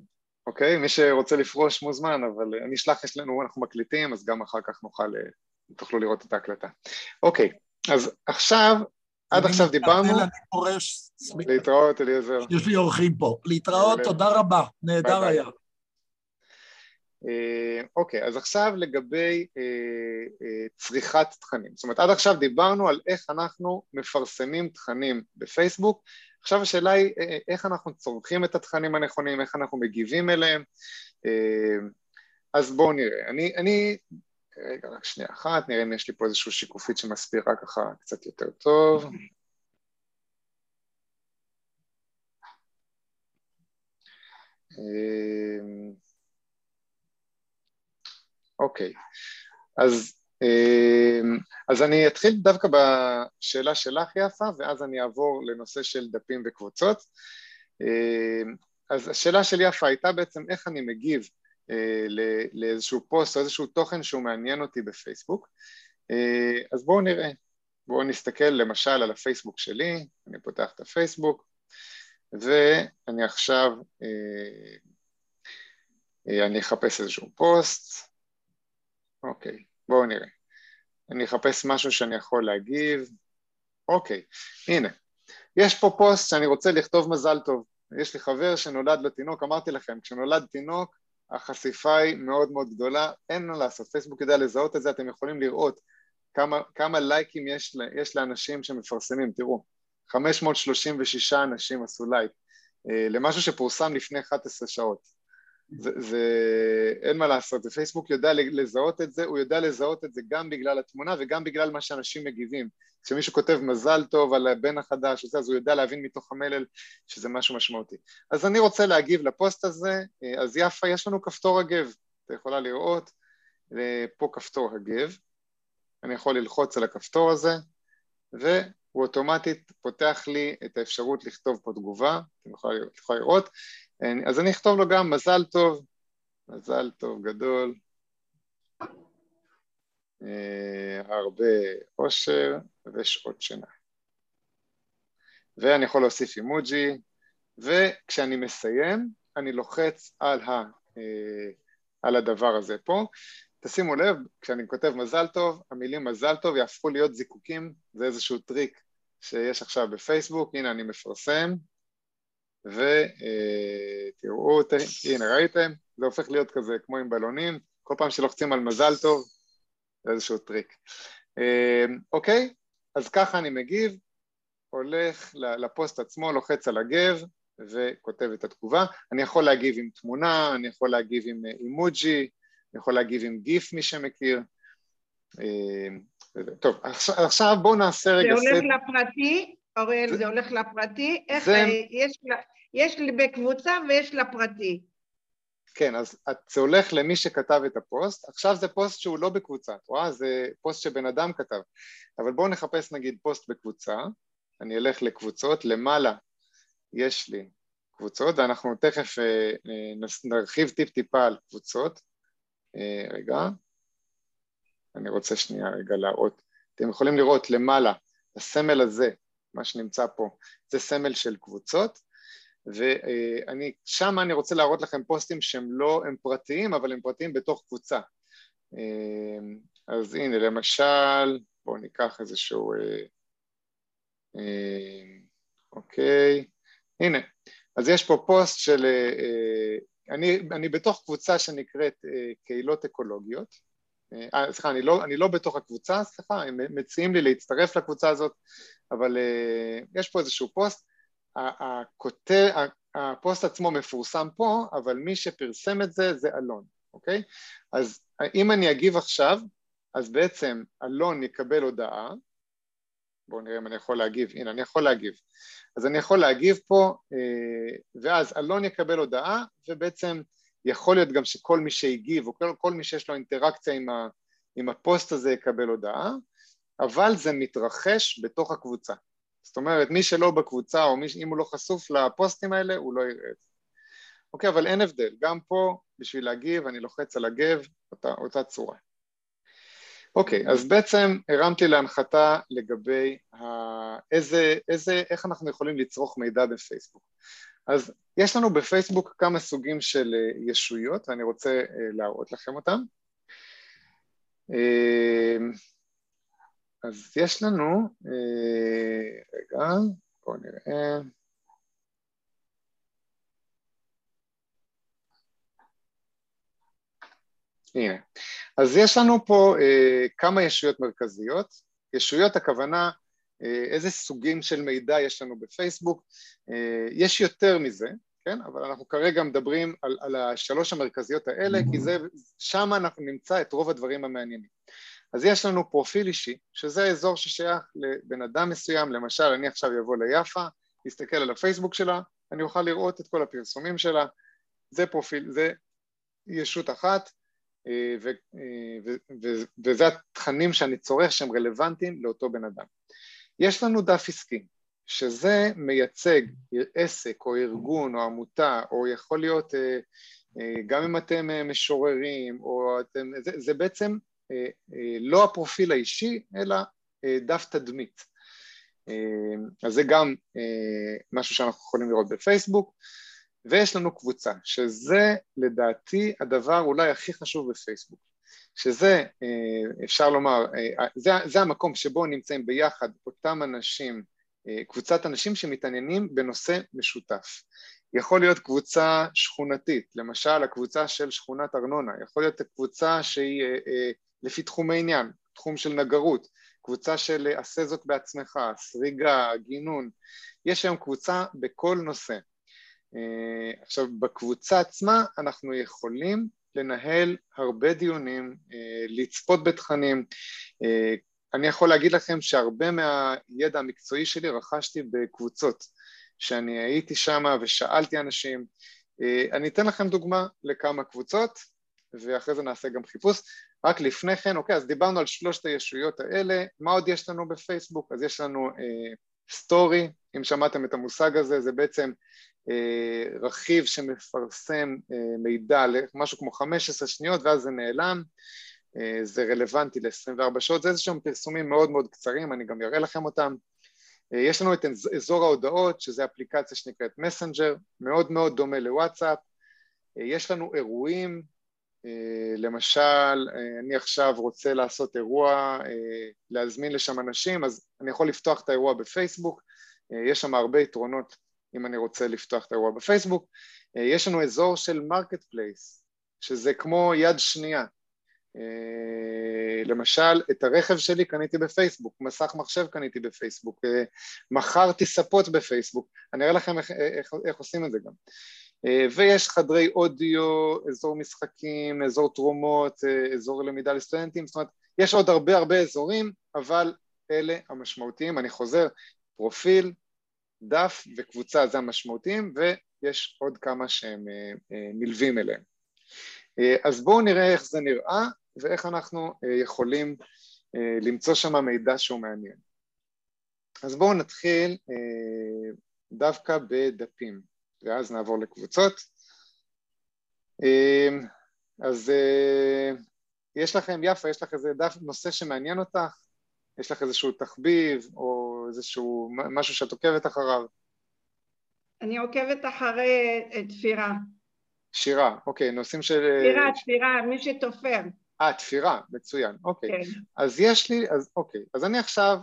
אוקיי, מי שרוצה לפרוש מוזמן, אבל אני אשלח אצלנו, אנחנו מקליטים, אז גם אחר כך נוכל, תוכלו לראות את ההקלטה. אוקיי, אז עכשיו, עד עכשיו דיברנו... אני פורש. להתראות, אליעזר. יש לי אורחים פה. להתראות, תודה רבה, נהדר היה. אה, אוקיי, אז עכשיו לגבי אה, אה, צריכת תכנים. זאת אומרת, עד עכשיו דיברנו על איך אנחנו מפרסמים תכנים בפייסבוק, עכשיו השאלה היא איך אנחנו צורכים את התכנים הנכונים, איך אנחנו מגיבים אליהם, אז בואו נראה. אני, אני, רגע, רק שנייה אחת, נראה אם יש לי פה איזושהי שיקופית שמסבירה ככה קצת יותר טוב. אוקיי, אז, אמ, אז אני אתחיל דווקא בשאלה שלך יפה, ואז אני אעבור לנושא של דפים וקבוצות. אמ, אז השאלה של יפה הייתה בעצם איך אני מגיב לאיזשהו פוסט או איזשהו תוכן שהוא מעניין אותי בפייסבוק. אה, אז בואו נראה, בואו נסתכל למשל על הפייסבוק שלי, אני פותח את הפייסבוק, ואני עכשיו, אה, אני אחפש איזשהו פוסט, אוקיי, בואו נראה. אני אחפש משהו שאני יכול להגיב. אוקיי, הנה. יש פה פוסט שאני רוצה לכתוב מזל טוב. יש לי חבר שנולד לו תינוק, אמרתי לכם, כשנולד תינוק החשיפה היא מאוד מאוד גדולה, אין מה לעשות, פייסבוק יודע לזהות את זה, אתם יכולים לראות כמה, כמה לייקים יש, יש לאנשים שמפרסמים, תראו, 536 אנשים עשו לייק אה, למשהו שפורסם לפני 11 שעות. זה, זה, אין מה לעשות, ופייסבוק יודע לזהות את זה, הוא יודע לזהות את זה גם בגלל התמונה וגם בגלל מה שאנשים מגיבים. כשמישהו כותב מזל טוב על הבן החדש, אז הוא יודע להבין מתוך המלל שזה משהו משמעותי. אז אני רוצה להגיב לפוסט הזה, אז יפה, יש לנו כפתור הגב, אתה יכולה לראות, פה כפתור הגב, אני יכול ללחוץ על הכפתור הזה, והוא אוטומטית פותח לי את האפשרות לכתוב פה תגובה, אתם יכולים לראות, אז אני אכתוב לו גם מזל טוב, מזל טוב גדול, אה, הרבה אושר ושעות שינה. ואני יכול להוסיף אימוג'י, וכשאני מסיים אני לוחץ על, ה, אה, על הדבר הזה פה, תשימו לב, כשאני כותב מזל טוב, המילים מזל טוב יהפכו להיות זיקוקים, זה איזשהו טריק שיש עכשיו בפייסבוק, הנה אני מפרסם, ותראו, הנה ראיתם, זה הופך להיות כזה כמו עם בלונים, כל פעם שלוחצים על מזל טוב, זה איזשהו טריק. אה, אוקיי, אז ככה אני מגיב, הולך לפוסט עצמו, לוחץ על הגב וכותב את התגובה. אני יכול להגיב עם תמונה, אני יכול להגיב עם אימוג'י, אני יכול להגיב עם גיף, מי שמכיר. אה, טוב, עכשיו בואו נעשה רגע. זה הולך לפרטי, אוריאל, זה הולך לפרטי. איך זה... יש, יש לי בקבוצה ויש לפרטי. כן, אז זה הולך למי שכתב את הפוסט, עכשיו זה פוסט שהוא לא בקבוצה, את רואה? זה פוסט שבן אדם כתב, אבל בואו נחפש נגיד פוסט בקבוצה, אני אלך לקבוצות, למעלה יש לי קבוצות, ואנחנו תכף אה, נרחיב טיפ טיפה על קבוצות, אה, רגע, אני רוצה שנייה רגע להראות, אתם יכולים לראות למעלה, הסמל הזה, מה שנמצא פה, זה סמל של קבוצות, ואני, שם אני רוצה להראות לכם פוסטים שהם לא, הם פרטיים, אבל הם פרטיים בתוך קבוצה. אז הנה, למשל, בואו ניקח איזשהו, אוקיי, הנה, אז יש פה פוסט של, אני, אני בתוך קבוצה שנקראת קהילות אקולוגיות, סליחה, אני לא, אני לא בתוך הקבוצה, סליחה, הם מציעים לי להצטרף לקבוצה הזאת, אבל יש פה איזשהו פוסט, הכותב, הפוסט עצמו מפורסם פה, אבל מי שפרסם את זה זה אלון, אוקיי? אז אם אני אגיב עכשיו, אז בעצם אלון יקבל הודעה, בואו נראה אם אני יכול להגיב, הנה אני יכול להגיב, אז אני יכול להגיב פה, אה, ואז אלון יקבל הודעה, ובעצם יכול להיות גם שכל מי שהגיב, או כל, כל מי שיש לו אינטראקציה עם, ה, עם הפוסט הזה יקבל הודעה, אבל זה מתרחש בתוך הקבוצה. זאת אומרת, מי שלא בקבוצה, או מי, אם הוא לא חשוף לפוסטים האלה, הוא לא יראה את זה. אוקיי, אבל אין הבדל, גם פה, בשביל להגיב, אני לוחץ על הגב, אותה, אותה צורה. אוקיי, אז בעצם הרמתי להנחתה לגבי ה... איזה, איזה, איך אנחנו יכולים לצרוך מידע בפייסבוק. אז יש לנו בפייסבוק כמה סוגים של אה, ישויות, ואני רוצה אה, להראות לכם אותם. אה, אז יש לנו, רגע, בואו נראה. הנה. אז יש לנו פה אה, כמה ישויות מרכזיות. ישויות הכוונה אה, איזה סוגים של מידע יש לנו בפייסבוק. אה, יש יותר מזה, כן? אבל אנחנו כרגע מדברים על, על השלוש המרכזיות האלה, כי זה, שם אנחנו נמצא את רוב הדברים המעניינים. אז יש לנו פרופיל אישי, שזה אזור ששייך לבן אדם מסוים, למשל אני עכשיו אבוא ליפה, אסתכל על הפייסבוק שלה, אני אוכל לראות את כל הפרסומים שלה, זה פרופיל, זה ישות אחת, אה, אה, וזה התכנים שאני צורך שהם רלוונטיים לאותו בן אדם. יש לנו דף עסקי, שזה מייצג עסק או ארגון או עמותה, או יכול להיות אה, גם אם אתם משוררים, או אתם, זה, זה בעצם לא הפרופיל האישי, אלא דף תדמית. אז זה גם משהו שאנחנו יכולים לראות בפייסבוק. ויש לנו קבוצה, שזה לדעתי הדבר אולי הכי חשוב בפייסבוק, שזה אה, אפשר לומר, אה, זה, זה המקום שבו נמצאים ביחד אותם אנשים, אה, קבוצת אנשים שמתעניינים בנושא משותף. יכול להיות קבוצה שכונתית, למשל הקבוצה של שכונת ארנונה, יכול להיות קבוצה שהיא לפי תחומי עניין, תחום של נגרות, קבוצה של עשה זאת בעצמך, סריגה, גינון, יש היום קבוצה בכל נושא. אה, עכשיו בקבוצה עצמה אנחנו יכולים לנהל הרבה דיונים, אה, לצפות בתכנים, אה, אני יכול להגיד לכם שהרבה מהידע המקצועי שלי רכשתי בקבוצות, שאני הייתי שם ושאלתי אנשים, אני אתן לכם דוגמה לכמה קבוצות ואחרי זה נעשה גם חיפוש, רק לפני כן, אוקיי, אז דיברנו על שלושת הישויות האלה, מה עוד יש לנו בפייסבוק? אז יש לנו סטורי, אם שמעתם את המושג הזה, זה בעצם אה, רכיב שמפרסם אה, מידע למשהו כמו 15 שניות ואז זה נעלם, אה, זה רלוונטי ל-24 שעות, זה איזה שהם פרסומים מאוד מאוד קצרים, אני גם אראה לכם אותם. יש לנו את אזור ההודעות, שזה אפליקציה שנקראת מסנג'ר, מאוד מאוד דומה לוואטסאפ, יש לנו אירועים, למשל, אני עכשיו רוצה לעשות אירוע, להזמין לשם אנשים, אז אני יכול לפתוח את האירוע בפייסבוק, יש שם הרבה יתרונות אם אני רוצה לפתוח את האירוע בפייסבוק. יש לנו אזור של Marketplace, שזה כמו יד שנייה. למשל, את הרכב שלי קניתי בפייסבוק, מסך מחשב קניתי בפייסבוק, מכרתי ספות בפייסבוק, אני אראה לכם איך, איך, איך עושים את זה גם. ויש חדרי אודיו, אזור משחקים, אזור תרומות, אזור למידה לסטודנטים, זאת אומרת, יש עוד הרבה הרבה אזורים, אבל אלה המשמעותיים, אני חוזר, פרופיל, דף וקבוצה זה המשמעותיים, ויש עוד כמה שהם נלווים אליהם. אז בואו נראה איך זה נראה ואיך אנחנו יכולים למצוא שם מידע שהוא מעניין. אז בואו נתחיל דווקא בדפים, ואז נעבור לקבוצות. אז יש לכם, יפה, יש לך איזה דף, נושא שמעניין אותך? יש לך איזשהו תחביב או איזשהו משהו שאת עוקבת אחריו? אני עוקבת אחרי תפירה. שירה, אוקיי, נושאים של... תפירה, תפירה, מי שתופר. אה, תפירה, מצוין, אוקיי. כן. אז יש לי, אז אוקיי, אז אני עכשיו,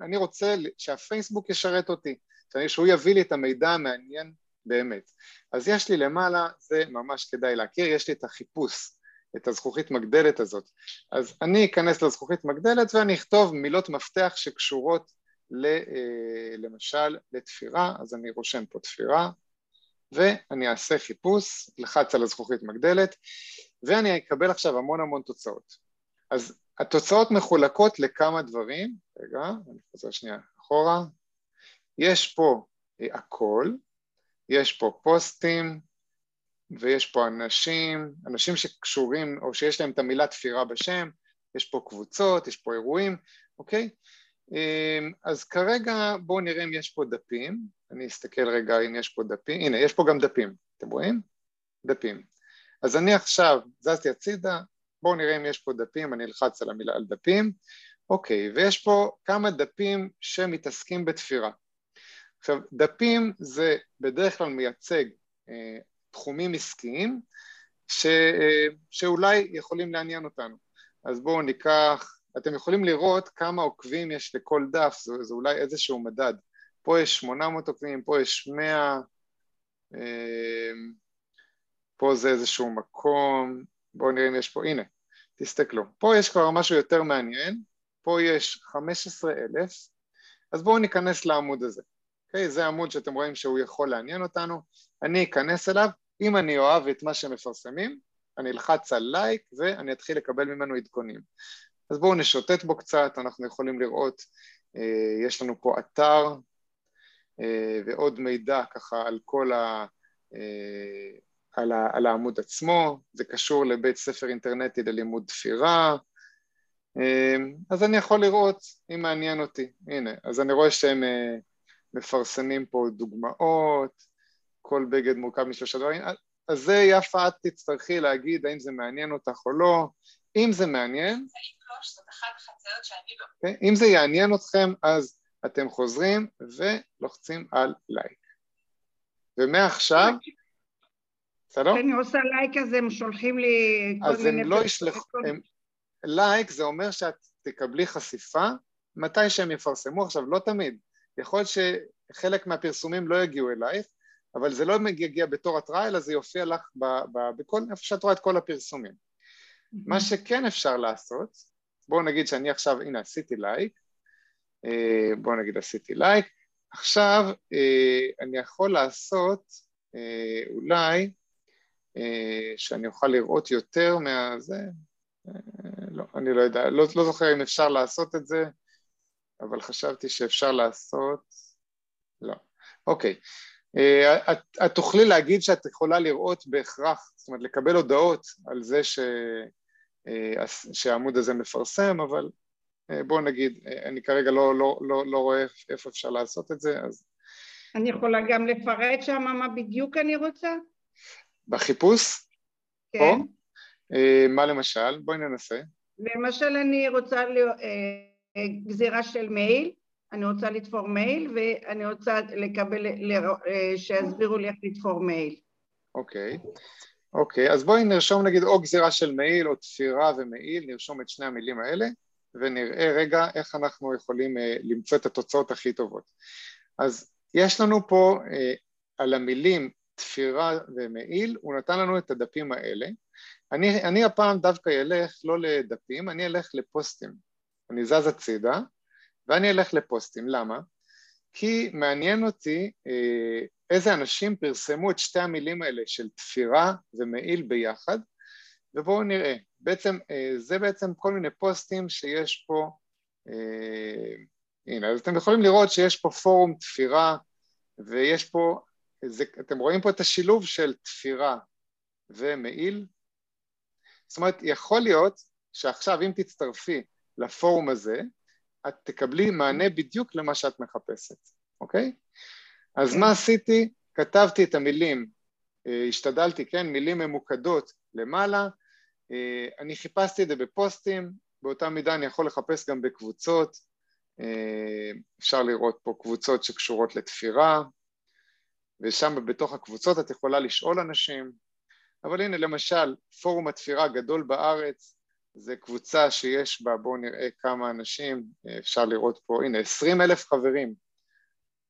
אני רוצה שהפייסבוק ישרת אותי, שהוא יביא לי את המידע המעניין באמת. אז יש לי למעלה, זה ממש כדאי להכיר, יש לי את החיפוש, את הזכוכית מגדלת הזאת. אז אני אכנס לזכוכית מגדלת ואני אכתוב מילות מפתח שקשורות ל, למשל לתפירה, אז אני רושם פה תפירה, ואני אעשה חיפוש, לחץ על הזכוכית מגדלת, ואני אקבל עכשיו המון המון תוצאות. אז התוצאות מחולקות לכמה דברים, רגע, אני חוזר שנייה אחורה, יש פה הכל, יש פה פוסטים, ויש פה אנשים, אנשים שקשורים או שיש להם את המילה תפירה בשם, יש פה קבוצות, יש פה אירועים, אוקיי? אז כרגע בואו נראה אם יש פה דפים, אני אסתכל רגע אם יש פה דפים, הנה יש פה גם דפים, אתם רואים? דפים. אז אני עכשיו זזתי הצידה, בואו נראה אם יש פה דפים, אני אלחץ על המילה על דפים, אוקיי, ויש פה כמה דפים שמתעסקים בתפירה. עכשיו, דפים זה בדרך כלל מייצג אה, תחומים עסקיים ש, אה, שאולי יכולים לעניין אותנו. אז בואו ניקח, אתם יכולים לראות כמה עוקבים יש לכל דף, זה, זה אולי איזשהו מדד. פה יש 800 עוקבים, פה יש 100, אה, פה זה איזשהו מקום, בואו נראה אם יש פה, הנה, תסתכלו. פה יש כבר משהו יותר מעניין, פה יש 15,000, אז בואו ניכנס לעמוד הזה. אוקיי? Okay, זה עמוד שאתם רואים שהוא יכול לעניין אותנו, אני אכנס אליו, אם אני אוהב את מה שמפרסמים, אני אלחץ על לייק ואני אתחיל לקבל ממנו עדכונים. אז בואו נשוטט בו קצת, אנחנו יכולים לראות, אה, יש לנו פה אתר אה, ועוד מידע ככה על כל ה... אה, על, ה, על העמוד עצמו, זה קשור לבית ספר אינטרנטי ללימוד תפירה, אז אני יכול לראות אם מעניין אותי, הנה, אז אני רואה שהם מפרסמים פה דוגמאות, כל בגד מורכב משלושה דברים, אז זה יפה, את תצטרכי להגיד האם זה מעניין אותך או לא, אם זה מעניין, okay, אוקיי? אם זה יעניין אתכם אז אתם חוזרים ולוחצים על לייק. ומעכשיו, בסדר? כשאני עושה לייק אז הם שולחים לי אז הם לא ישלחו, לייק זה אומר שאת תקבלי חשיפה מתי שהם יפרסמו, עכשיו לא תמיד, יכול שחלק מהפרסומים לא יגיעו אלייך, אבל זה לא יגיע בתור התראה, אלא זה יופיע לך ב, ב, בכל, איפה שאת רואה את כל הפרסומים. Mm-hmm. מה שכן אפשר לעשות, בואו נגיד שאני עכשיו, הנה עשיתי לייק, אה, בואו נגיד עשיתי לייק, עכשיו אה, אני יכול לעשות אה, אולי שאני אוכל לראות יותר מהזה, לא, אני לא יודע, לא, לא זוכר אם אפשר לעשות את זה, אבל חשבתי שאפשר לעשות, לא, אוקיי, אה, את, את תוכלי להגיד שאת יכולה לראות בהכרח, זאת אומרת לקבל הודעות על זה ש, אה, שהעמוד הזה מפרסם, אבל אה, בואו נגיד, אני כרגע לא, לא, לא, לא רואה איפה אפשר לעשות את זה, אז... אני יכולה גם לפרט שם מה בדיוק אני רוצה? בחיפוש? כן. או? מה למשל? בואי ננסה. למשל אני רוצה גזירה של מייל, אני רוצה לתפור מייל ואני רוצה לקבל, שיסבירו לי איך לתפור מייל. אוקיי, אוקיי, אז בואי נרשום נגיד או גזירה של מעיל או תפירה ומעיל, נרשום את שני המילים האלה ונראה רגע איך אנחנו יכולים uh, למצוא את התוצאות הכי טובות. אז יש לנו פה uh, על המילים תפירה ומעיל, הוא נתן לנו את הדפים האלה. אני, אני הפעם דווקא אלך לא לדפים, אני אלך לפוסטים. אני זז הצידה ואני אלך לפוסטים, למה? כי מעניין אותי uh, איזה אנשים פרסמו את שתי המילים האלה של תפירה ומעיל ביחד, ובואו נראה. בעצם, אה, זה בעצם כל מיני פוסטים שיש פה, אה, הנה, אז אתם יכולים לראות שיש פה פורום תפירה, ויש פה, זה, אתם רואים פה את השילוב של תפירה ומעיל? זאת אומרת, יכול להיות שעכשיו אם תצטרפי לפורום הזה, את תקבלי מענה בדיוק למה שאת מחפשת, אוקיי? אז מה עשיתי? כתבתי את המילים, אה, השתדלתי, כן, מילים ממוקדות למעלה, אה, אני חיפשתי את זה בפוסטים, באותה מידה אני יכול לחפש גם בקבוצות, אה, אפשר לראות פה קבוצות שקשורות לתפירה, ושם בתוך הקבוצות את יכולה לשאול אנשים, אבל הנה למשל פורום התפירה הגדול בארץ, זה קבוצה שיש בה, בואו נראה כמה אנשים, אפשר לראות פה, הנה עשרים אלף חברים,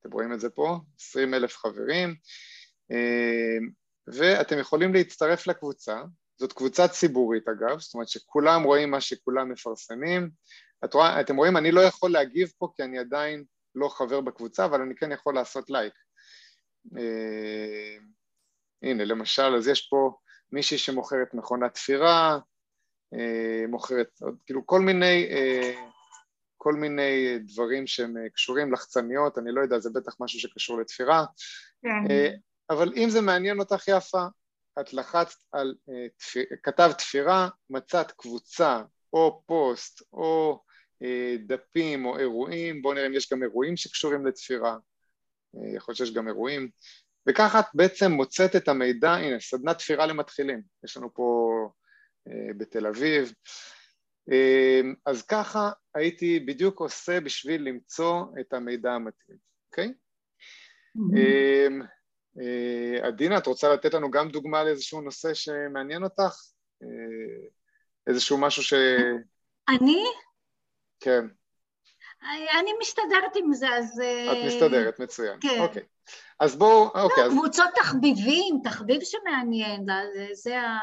אתם רואים את זה פה, עשרים אלף חברים, ואתם יכולים להצטרף לקבוצה, זאת קבוצה ציבורית אגב, זאת אומרת שכולם רואים מה שכולם מפרסמים. את רואה, אתם רואים, אני לא יכול להגיב פה כי אני עדיין לא חבר בקבוצה, אבל אני כן יכול לעשות לייק. אה, הנה, למשל, אז יש פה מישהי שמוכרת מכונת תפירה, מוכרת, כאילו כל מיני, אה, כל מיני דברים שהם קשורים לחצניות, אני לא יודע, זה בטח משהו שקשור לתפירה. כן. אבל אם זה מעניין אותך יפה, את לחצת על, אה, כתב תפירה, מצאת קבוצה או פוסט או אה, דפים או אירועים, בואו נראה אם יש גם אירועים שקשורים לתפירה, אה, יכול להיות שיש גם אירועים, וככה את בעצם מוצאת את המידע, הנה סדנת תפירה למתחילים, יש לנו פה בתל אביב, אז ככה הייתי בדיוק עושה בשביל למצוא את המידע המתאים, אוקיי? אה, עדינה, את רוצה לתת לנו גם דוגמה לאיזשהו נושא שמעניין אותך? אה, איזשהו משהו ש... אני? כן. אני מסתדרת עם זה, אז... אה, את מסתדרת, מצוין. כן. אוקיי. אז בואו, אוקיי. לא, קבוצות תחביבים, תחביב שמעניין, זה ה...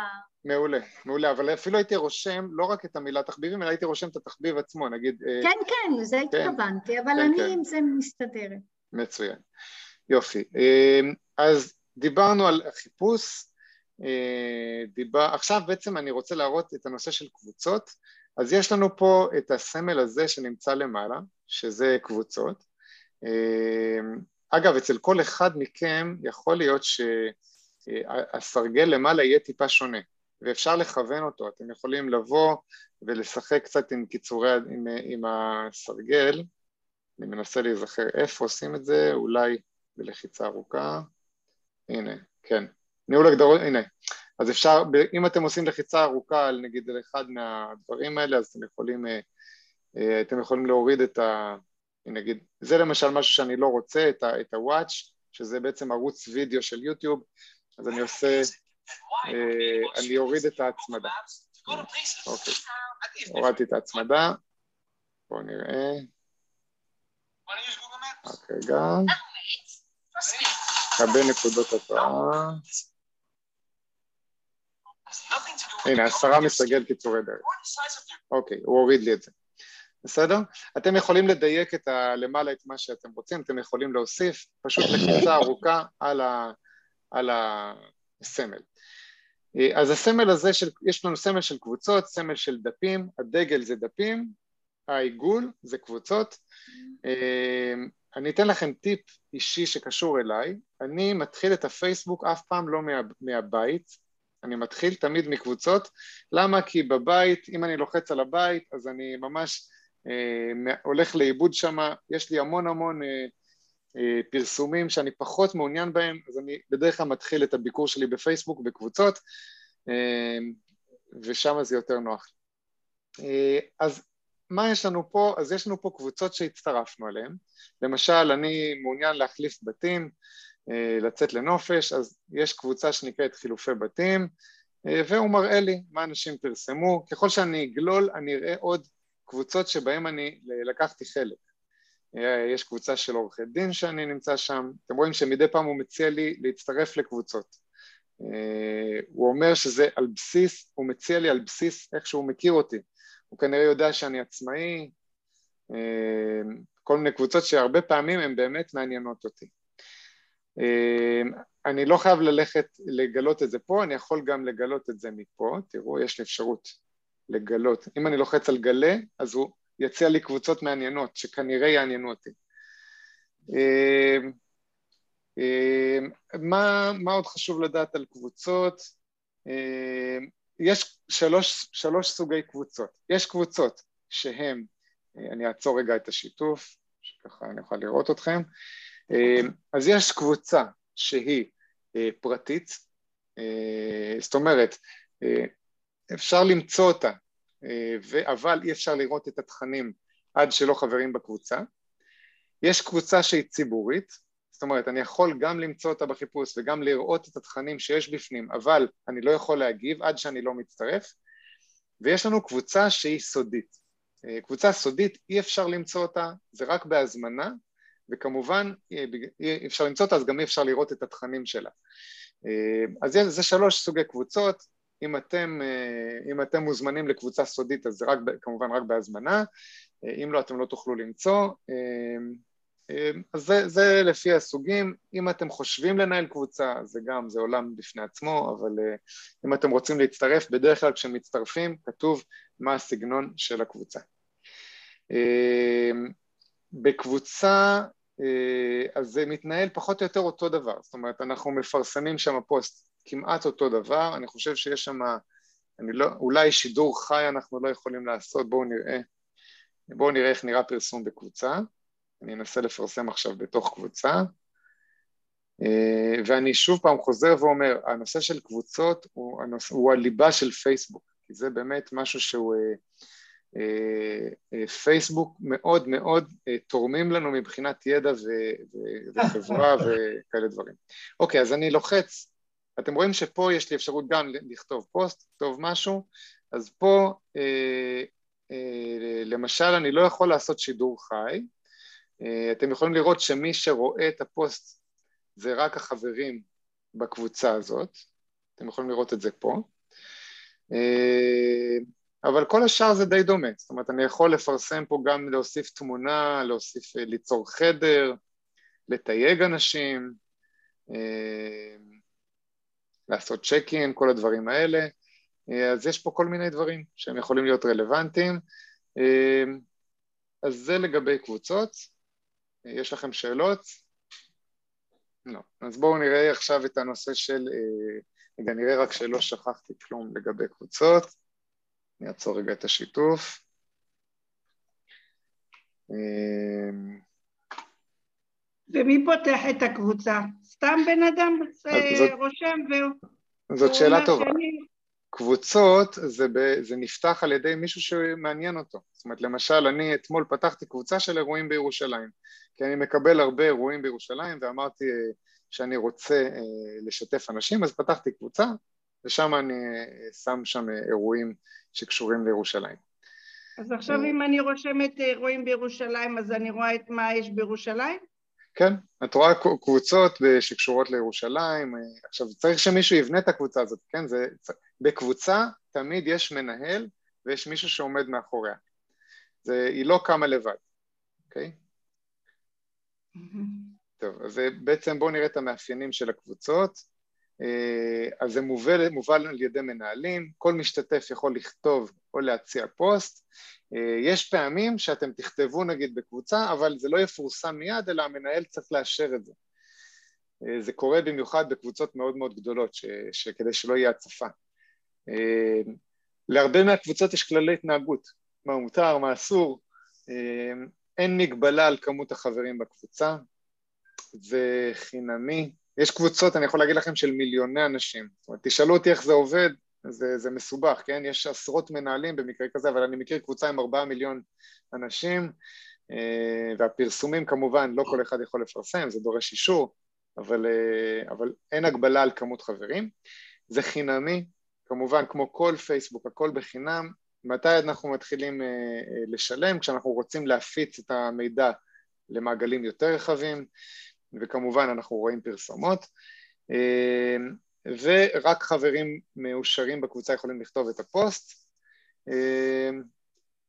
מעולה, מעולה, אבל אפילו הייתי רושם לא רק את המילה תחביבים, אלא הייתי רושם את התחביב עצמו, נגיד... כן, כן, לזה כן. התכוונתי, אבל כן, אני כן. עם זה מסתדרת. מצוין. יופי. אז דיברנו על חיפוש, אה, דיבר, עכשיו בעצם אני רוצה להראות את הנושא של קבוצות, אז יש לנו פה את הסמל הזה שנמצא למעלה, שזה קבוצות. אה, אגב, אצל כל אחד מכם יכול להיות שהסרגל למעלה יהיה טיפה שונה, ואפשר לכוון אותו, אתם יכולים לבוא ולשחק קצת עם קיצורי, עם, עם הסרגל, אני מנסה להיזכר איפה עושים את זה, אולי בלחיצה ארוכה, הנה, כן. ניהול הגדרות, הנה. אז אפשר, אם אתם עושים לחיצה ארוכה על נגיד על אחד מהדברים האלה, אז אתם יכולים, אה, אה, אתם יכולים להוריד את ה... נגיד, זה למשל משהו שאני לא רוצה, את, ה-Watch, שזה בעצם ערוץ וידאו של יוטיוב, אז אני עושה, אני אוריד את ההצמדה. אוקיי, הורדתי את ההצמדה, בואו נראה. רק רגע. הרבה נקודות התראה. הנה, עשרה מסגל קיצורי דרך. אוקיי, הוא הוריד לי את זה. בסדר? אתם יכולים לדייק את הלמעלה את מה שאתם רוצים, אתם יכולים להוסיף פשוט לחיצה ארוכה ה, על הסמל. אז הסמל הזה, של, יש לנו סמל של קבוצות, סמל של דפים, הדגל זה דפים, העיגול זה קבוצות. אני אתן לכם טיפ אישי שקשור אליי, אני מתחיל את הפייסבוק אף פעם לא מה, מהבית, אני מתחיל תמיד מקבוצות, למה? כי בבית, אם אני לוחץ על הבית, אז אני ממש אה, הולך לאיבוד שם, יש לי המון המון אה, אה, פרסומים שאני פחות מעוניין בהם, אז אני בדרך כלל מתחיל את הביקור שלי בפייסבוק בקבוצות, אה, ושם זה יותר נוח. אה, אז מה יש לנו פה? אז יש לנו פה קבוצות שהצטרפנו אליהן. למשל, אני מעוניין להחליף בתים, לצאת לנופש, אז יש קבוצה שנקראת חילופי בתים, והוא מראה לי מה אנשים פרסמו. ככל שאני אגלול, אני אראה עוד קבוצות שבהן אני לקחתי חלק. יש קבוצה של עורכי דין שאני נמצא שם, אתם רואים שמדי פעם הוא מציע לי להצטרף לקבוצות. הוא אומר שזה על בסיס, הוא מציע לי על בסיס איך שהוא מכיר אותי. הוא כנראה יודע שאני עצמאי, כל מיני קבוצות שהרבה פעמים הן באמת מעניינות אותי. אני לא חייב ללכת לגלות את זה פה, אני יכול גם לגלות את זה מפה, תראו, יש לי אפשרות לגלות. אם אני לוחץ על גלה, אז הוא יציע לי קבוצות מעניינות, שכנראה יעניינו אותי. מה, מה עוד חשוב לדעת על קבוצות? יש שלוש, שלוש סוגי קבוצות. יש קבוצות שהן, אני אעצור רגע את השיתוף, שככה אני אוכל לראות אתכם. אז יש קבוצה שהיא פרטית, זאת אומרת, אפשר למצוא אותה, אבל אי אפשר לראות את התכנים עד שלא חברים בקבוצה. יש קבוצה שהיא ציבורית, זאת אומרת, אני יכול גם למצוא אותה בחיפוש וגם לראות את התכנים שיש בפנים, אבל אני לא יכול להגיב עד שאני לא מצטרף, ויש לנו קבוצה שהיא סודית. אה, קבוצה סודית, אי אפשר למצוא אותה, זה רק בהזמנה, וכמובן אי אפשר למצוא אותה, אז גם אי אפשר לראות את התכנים שלה. אה, אז זה שלוש סוגי קבוצות, אם אתם, אה, אם אתם מוזמנים לקבוצה סודית אז זה רק, כמובן רק בהזמנה, אם לא אתם לא תוכלו למצוא, אמ, אז זה, זה לפי הסוגים, אם אתם חושבים לנהל קבוצה זה גם, זה עולם בפני עצמו, אבל אה, אם אתם רוצים להצטרף, בדרך כלל כשמצטרפים כתוב מה הסגנון של הקבוצה. בקבוצה, אה, אז זה מתנהל פחות או יותר אותו דבר, זאת אומרת אנחנו מפרסמים שם פוסט כמעט אותו דבר, אני חושב שיש שם, אני לא, אולי שידור חי אנחנו לא יכולים לעשות, בואו נראה, בואו נראה איך נראה פרסום בקבוצה. אני אנסה לפרסם עכשיו בתוך קבוצה, אה, ואני שוב פעם חוזר ואומר, הנושא של קבוצות הוא, הנושא, הוא הליבה של פייסבוק, כי זה באמת משהו שהוא... אה, אה, פייסבוק מאוד מאוד תורמים לנו מבחינת ידע וחברה וכאלה דברים. אוקיי, אז אני לוחץ, אתם רואים שפה יש לי אפשרות גם לכתוב פוסט, לכתוב משהו, אז פה למשל אני לא יכול לעשות שידור חי, אה, אתם יכולים לראות שמי שרואה את הפוסט זה רק החברים בקבוצה הזאת, אתם יכולים לראות את זה פה, אה, אבל כל השאר זה די דומה, זאת אומרת אני יכול לפרסם פה גם להוסיף תמונה, להוסיף, אה, ליצור חדר, לתייג אנשים, לעשות צ'ק אין, כל הדברים האלה, אז יש פה כל מיני דברים שהם יכולים להיות רלוונטיים, אז זה לגבי קבוצות. יש לכם שאלות? לא. אז בואו נראה עכשיו את הנושא של, אה, רגע, נראה רק שלא שכחתי כלום לגבי קבוצות. אני אעצור רגע את השיתוף. אה, ומי פותח את הקבוצה? סתם בן אדם זאת, רושם והוא... זאת שאלה טובה. שאני... קבוצות זה, ב, זה נפתח על ידי מישהו שמעניין אותו. זאת אומרת, למשל, אני אתמול פתחתי קבוצה של אירועים בירושלים, כי אני מקבל הרבה אירועים בירושלים ואמרתי אה, שאני רוצה אה, לשתף אנשים, אז פתחתי קבוצה ושם אני אה, שם שם אירועים שקשורים לירושלים. אז עכשיו אם אני רושמת אירועים בירושלים, אז אני רואה את מה יש בירושלים? כן, את רואה קבוצות שקשורות לירושלים, עכשיו צריך שמישהו יבנה את הקבוצה הזאת, כן, זה, בקבוצה תמיד יש מנהל ויש מישהו שעומד מאחוריה, זה, היא לא קמה לבד, אוקיי? טוב, אז בעצם בואו נראה את המאפיינים של הקבוצות, אה, אז זה מובל, מובל על ידי מנהלים, כל משתתף יכול לכתוב או להציע פוסט, אה, יש פעמים שאתם תכתבו נגיד בקבוצה, אבל זה לא יפורסם מיד, אלא המנהל צריך לאשר את זה. אה, זה קורה במיוחד בקבוצות מאוד מאוד גדולות, ש, שכדי שלא יהיה הצפה. להרבה מהקבוצות יש כללי התנהגות, מה מותר, מה אסור, אין מגבלה על כמות החברים בקבוצה, זה חינמי, יש קבוצות, אני יכול להגיד לכם, של מיליוני אנשים. זאת אומרת, תשאלו אותי איך זה עובד, זה, זה מסובך, כן? יש עשרות מנהלים במקרה כזה, אבל אני מכיר קבוצה עם ארבעה מיליון אנשים, אה, והפרסומים כמובן, לא כל אחד יכול לפרסם, זה דורש אישור, אבל, אבל אין הגבלה על כמות חברים. זה חינמי, כמובן כמו כל פייסבוק, הכל בחינם. מתי אנחנו מתחילים לשלם? כשאנחנו רוצים להפיץ את המידע למעגלים יותר רחבים, וכמובן אנחנו רואים פרסומות. ורק חברים מאושרים בקבוצה יכולים לכתוב את הפוסט.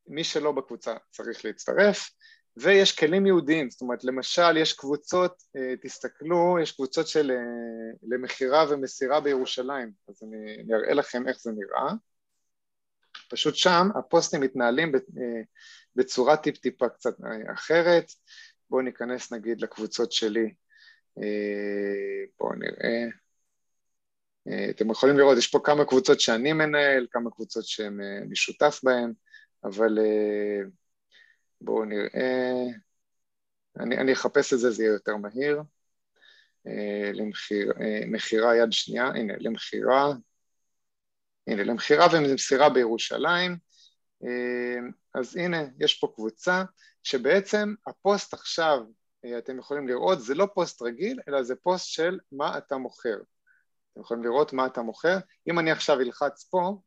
מי שלא בקבוצה צריך להצטרף, ויש כלים יהודיים, זאת אומרת למשל יש קבוצות, תסתכלו, יש קבוצות של למכירה ומסירה בירושלים, אז אני, אני אראה לכם איך זה נראה. פשוט שם הפוסטים מתנהלים בצורה טיפ-טיפה קצת אחרת. בואו ניכנס נגיד לקבוצות שלי, בואו נראה. אתם יכולים לראות, יש פה כמה קבוצות שאני מנהל, כמה קבוצות שאני שותף בהן, אבל בואו נראה, אני, אני אחפש את זה, זה יהיה יותר מהיר. למחיר, מכירה יד שנייה, הנה, למכירה, הנה, למכירה ומסירה בירושלים. אז הנה, יש פה קבוצה שבעצם הפוסט עכשיו, אתם יכולים לראות, זה לא פוסט רגיל, אלא זה פוסט של מה אתה מוכר. אתם יכולים לראות מה אתה מוכר. אם אני עכשיו אלחץ פה,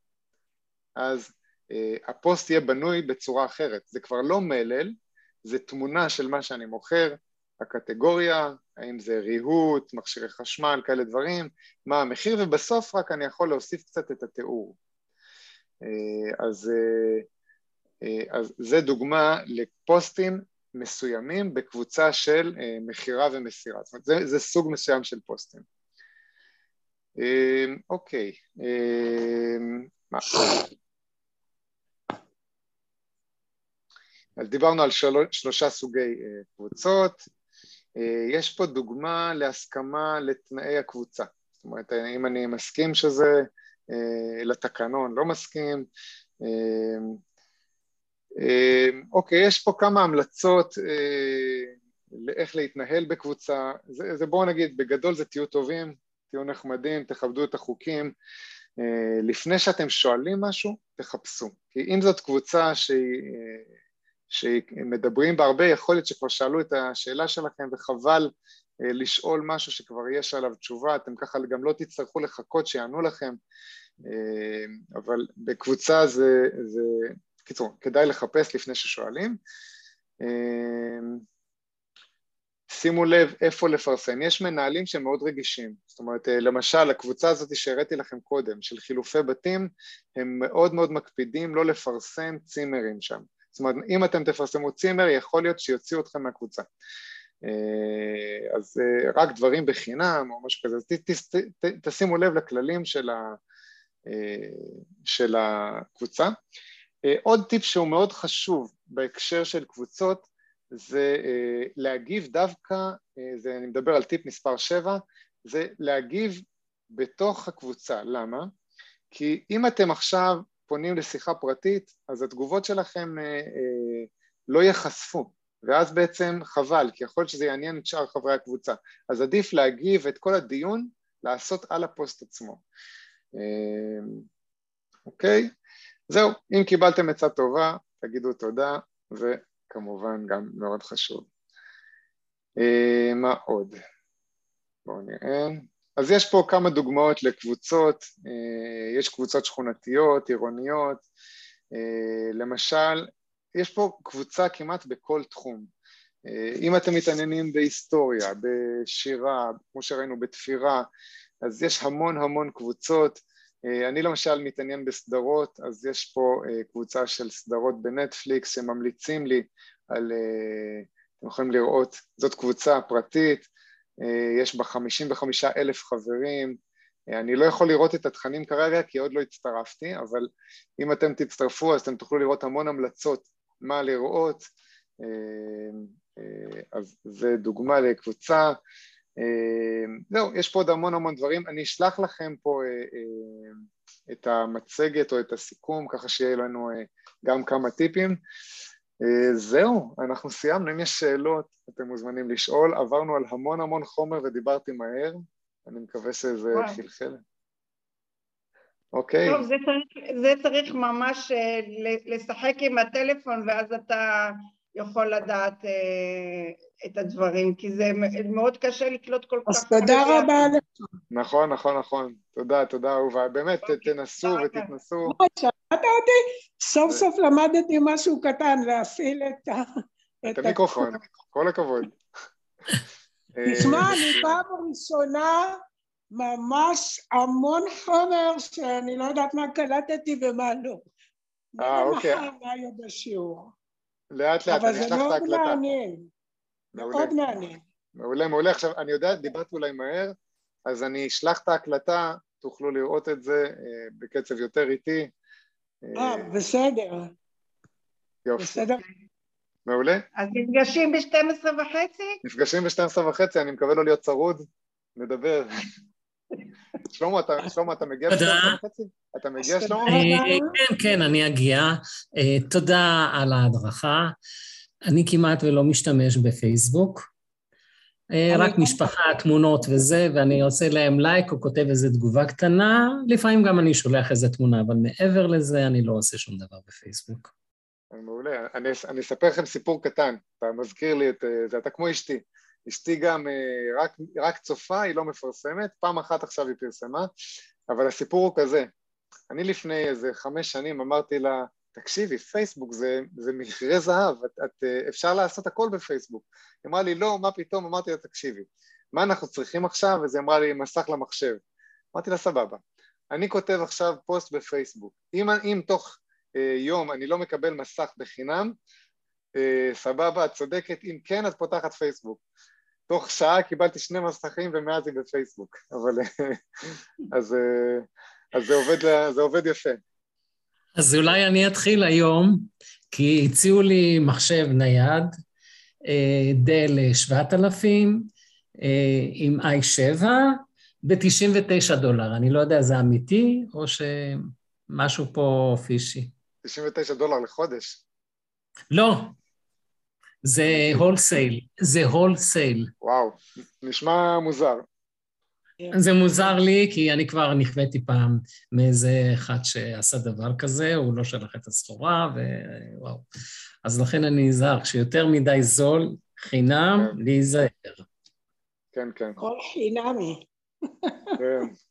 אז uh, הפוסט יהיה בנוי בצורה אחרת. זה כבר לא מלל, זה תמונה של מה שאני מוכר, הקטגוריה, האם זה ריהוט, מכשירי חשמל, כאלה דברים, מה המחיר, ובסוף רק אני יכול להוסיף קצת את התיאור. Uh, אז, uh, uh, אז זה דוגמה לפוסטים מסוימים בקבוצה של uh, מכירה ומסירה. זאת אומרת, זה, זה סוג מסוים של פוסטים. אוקיי, מה? אז דיברנו על של... שלושה סוגי קבוצות, יש פה דוגמה להסכמה לתנאי הקבוצה, זאת אומרת אם אני מסכים שזה לתקנון, לא מסכים, אוקיי, יש פה כמה המלצות לאיך להתנהל בקבוצה, זה, זה בואו נגיד בגדול זה תהיו טובים, תהיו נחמדים, תכבדו את החוקים. לפני שאתם שואלים משהו, תחפשו. כי אם זאת קבוצה שהיא, שמדברים בה הרבה, יכול להיות שכבר שאלו את השאלה שלכם וחבל לשאול משהו שכבר יש עליו תשובה, אתם ככה גם לא תצטרכו לחכות שיענו לכם, אבל בקבוצה זה, זה קיצור, כדאי לחפש לפני ששואלים. שימו לב איפה לפרסם, יש מנהלים שהם מאוד רגישים, זאת אומרת למשל הקבוצה הזאת שהראיתי לכם קודם של חילופי בתים הם מאוד מאוד מקפידים לא לפרסם צימרים שם, זאת אומרת אם אתם תפרסמו צימר יכול להיות שיוציאו אתכם מהקבוצה. אז רק דברים בחינם או משהו כזה, אז ת, ת, ת, תשימו לב לכללים של, ה, של הקבוצה. עוד טיפ שהוא מאוד חשוב בהקשר של קבוצות זה להגיב דווקא, זה, אני מדבר על טיפ מספר 7, זה להגיב בתוך הקבוצה, למה? כי אם אתם עכשיו פונים לשיחה פרטית, אז התגובות שלכם לא ייחשפו, ואז בעצם חבל, כי יכול להיות שזה יעניין את שאר חברי הקבוצה, אז עדיף להגיב את כל הדיון, לעשות על הפוסט עצמו. אוקיי? זהו, אם קיבלתם עצה טובה, תגידו תודה, ו... כמובן גם מאוד חשוב. מה עוד? בואו נראה. אז יש פה כמה דוגמאות לקבוצות, יש קבוצות שכונתיות, עירוניות, למשל, יש פה קבוצה כמעט בכל תחום. אם אתם מתעניינים בהיסטוריה, בשירה, כמו שראינו, בתפירה, אז יש המון המון קבוצות. אני למשל מתעניין בסדרות, אז יש פה קבוצה של סדרות בנטפליקס שממליצים לי על, אתם יכולים לראות, זאת קבוצה פרטית, יש בה 55 אלף חברים, אני לא יכול לראות את התכנים כרגע כי עוד לא הצטרפתי, אבל אם אתם תצטרפו אז אתם תוכלו לראות המון המלצות מה לראות, אז זה דוגמה לקבוצה. זהו, יש פה עוד המון המון דברים, אני אשלח לכם פה את המצגת או את הסיכום ככה שיהיה לנו גם כמה טיפים. זהו, אנחנו סיימנו, אם יש שאלות אתם מוזמנים לשאול, עברנו על המון המון חומר ודיברתי מהר, אני מקווה שזה חלחל. אוקיי. טוב, זה צריך, זה צריך ממש לשחק עם הטלפון ואז אתה יכול לדעת אה, את הדברים, כי זה מאוד קשה לקלוט כל כך... אז תודה רבה לך. נכון, נכון, נכון. תודה, תודה אהובה. באמת, אוקיי, תנסו ותתנסו. שמעת אותי? סוף סוף למדתי משהו קטן, להפעיל את ה... את המיקרופון, כל הכבוד. תשמע, אני פעם ראשונה ממש המון חומר שאני לא יודעת מה קלטתי ומה לא. אה, אוקיי. מה היה בשיעור. לאט לאט, אני אשלח את ההקלטה. אבל זה מאוד מעניין. מאוד מעניין. מעולה, מעולה. עכשיו, אני יודע, דיברתי אולי מהר, אז אני אשלח את ההקלטה, תוכלו לראות את זה אה, בקצב יותר איטי. אה, בסדר. יופי. בסדר. מעולה. אז נפגשים ב-12 וחצי? נפגשים ב-12 וחצי, אני מקווה לא להיות צרוד, נדבר. שלמה, אתה, שלמה, אתה מגיע ב-12 וחצי? אתה מגיע, שלמה? אה, כן, כן, אני אגיע. אה, תודה על ההדרכה. אני כמעט ולא משתמש בפייסבוק. אה, רק משפחה, תמונות וזה, ואני עושה להם לייק או כותב איזו תגובה קטנה, לפעמים גם אני שולח איזו תמונה, אבל מעבר לזה אני לא עושה שום דבר בפייסבוק. מעולה. אני, אני אספר לכם סיפור קטן, אתה מזכיר לי את זה, אתה כמו אשתי. אשתי גם רק, רק צופה, היא לא מפרסמת, פעם אחת עכשיו היא פרסמה, אבל הסיפור הוא כזה, אני לפני איזה חמש שנים אמרתי לה, תקשיבי, פייסבוק זה, זה מכרה זהב, את, את, אפשר לעשות הכל בפייסבוק. היא אמרה לי, לא, מה פתאום? אמרתי לה, תקשיבי, מה אנחנו צריכים עכשיו? אז היא אמרה לי, מסך למחשב. אמרתי לה, סבבה. אני כותב עכשיו פוסט בפייסבוק. אם, אם תוך אה, יום אני לא מקבל מסך בחינם, אה, סבבה, את צודקת, אם כן, את פותחת פייסבוק. תוך שעה קיבלתי שני מסכים ומאז היא בפייסבוק, אבל אז, אז זה, עובד, זה עובד יפה. אז אולי אני אתחיל היום, כי הציעו לי מחשב נייד, דל 7000, עם i7, ב-99 דולר. אני לא יודע, זה אמיתי או שמשהו פה פישי? 99 דולר לחודש. לא, זה הולסייל, זה הולסייל. וואו, נשמע מוזר. זה מוזר לי, כי אני כבר נכוויתי פעם מאיזה אחד שעשה דבר כזה, הוא לא שלח את הסחורה, ווואו. אז לכן אני נזהר, כשיותר מדי זול, חינם, כן. להיזהר. כן, כן. כל חינמי. כן.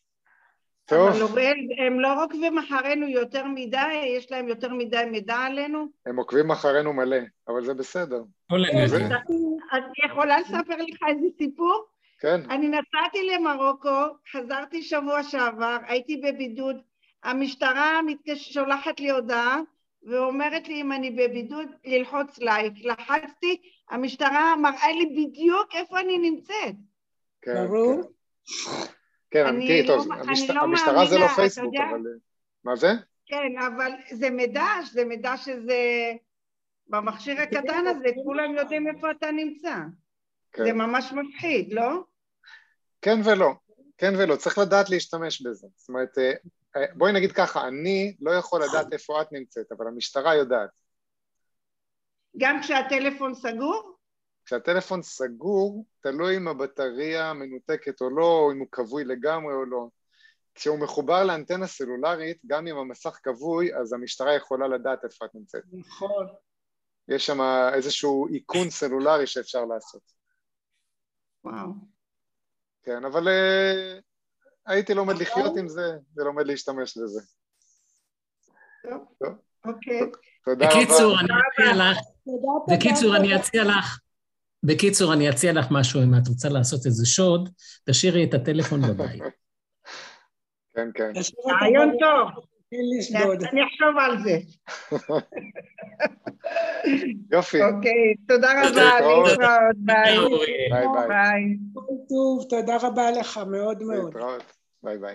טוב. אבל אוריאל, הם לא עוקבים אחרינו יותר מדי, יש להם יותר מדי מידע עלינו? הם עוקבים אחרינו מלא, אבל זה בסדר. אני יכולה לספר לך איזה סיפור? כן. אני נסעתי למרוקו, חזרתי שבוע שעבר, הייתי בבידוד, המשטרה מתקש... שולחת לי הודעה ואומרת לי אם אני בבידוד ללחוץ לייק. לחצתי, המשטרה מראה לי בדיוק איפה אני נמצאת. כן, ברור. כן. כן, אמיתי, טוב, לא, המשט... לא המשטרה מאמינה, זה לא פייסבוק, אבל... מה זה? כן, אבל זה מידע, זה מידע שזה... במכשיר הקטן הזה, כולם יודעים איפה אתה נמצא. כן. זה ממש מפחיד, לא? כן ולא, כן ולא, צריך לדעת להשתמש בזה. זאת אומרת, אה, אה, בואי נגיד ככה, אני לא יכול לדעת איפה את נמצאת, אבל המשטרה יודעת. גם כשהטלפון סגור? כשהטלפון סגור, תלוי אם הבטריה מנותקת או לא, או אם הוא כבוי לגמרי או לא. כשהוא מחובר לאנטנה סלולרית, גם אם המסך כבוי, אז המשטרה יכולה לדעת איפה את נמצאת. נכון. יש שם איזשהו איכון סלולרי שאפשר לעשות. וואו. כן, אבל uh, הייתי לומד לחיות עם זה ולומד להשתמש בזה. טוב, אוקיי. תודה רבה. בקיצור, אני אציע לך, בקיצור, אני אציע לך, בקיצור, אני אציע לך משהו, אם את רוצה לעשות איזה שוד, תשאירי את הטלפון בבית. כן, כן. רעיון טוב. אני אחשוב על זה. יופי. אוקיי, תודה רבה, להתראות, ביי. ביי ביי. טוב, תודה רבה לך, מאוד מאוד. ביי ביי.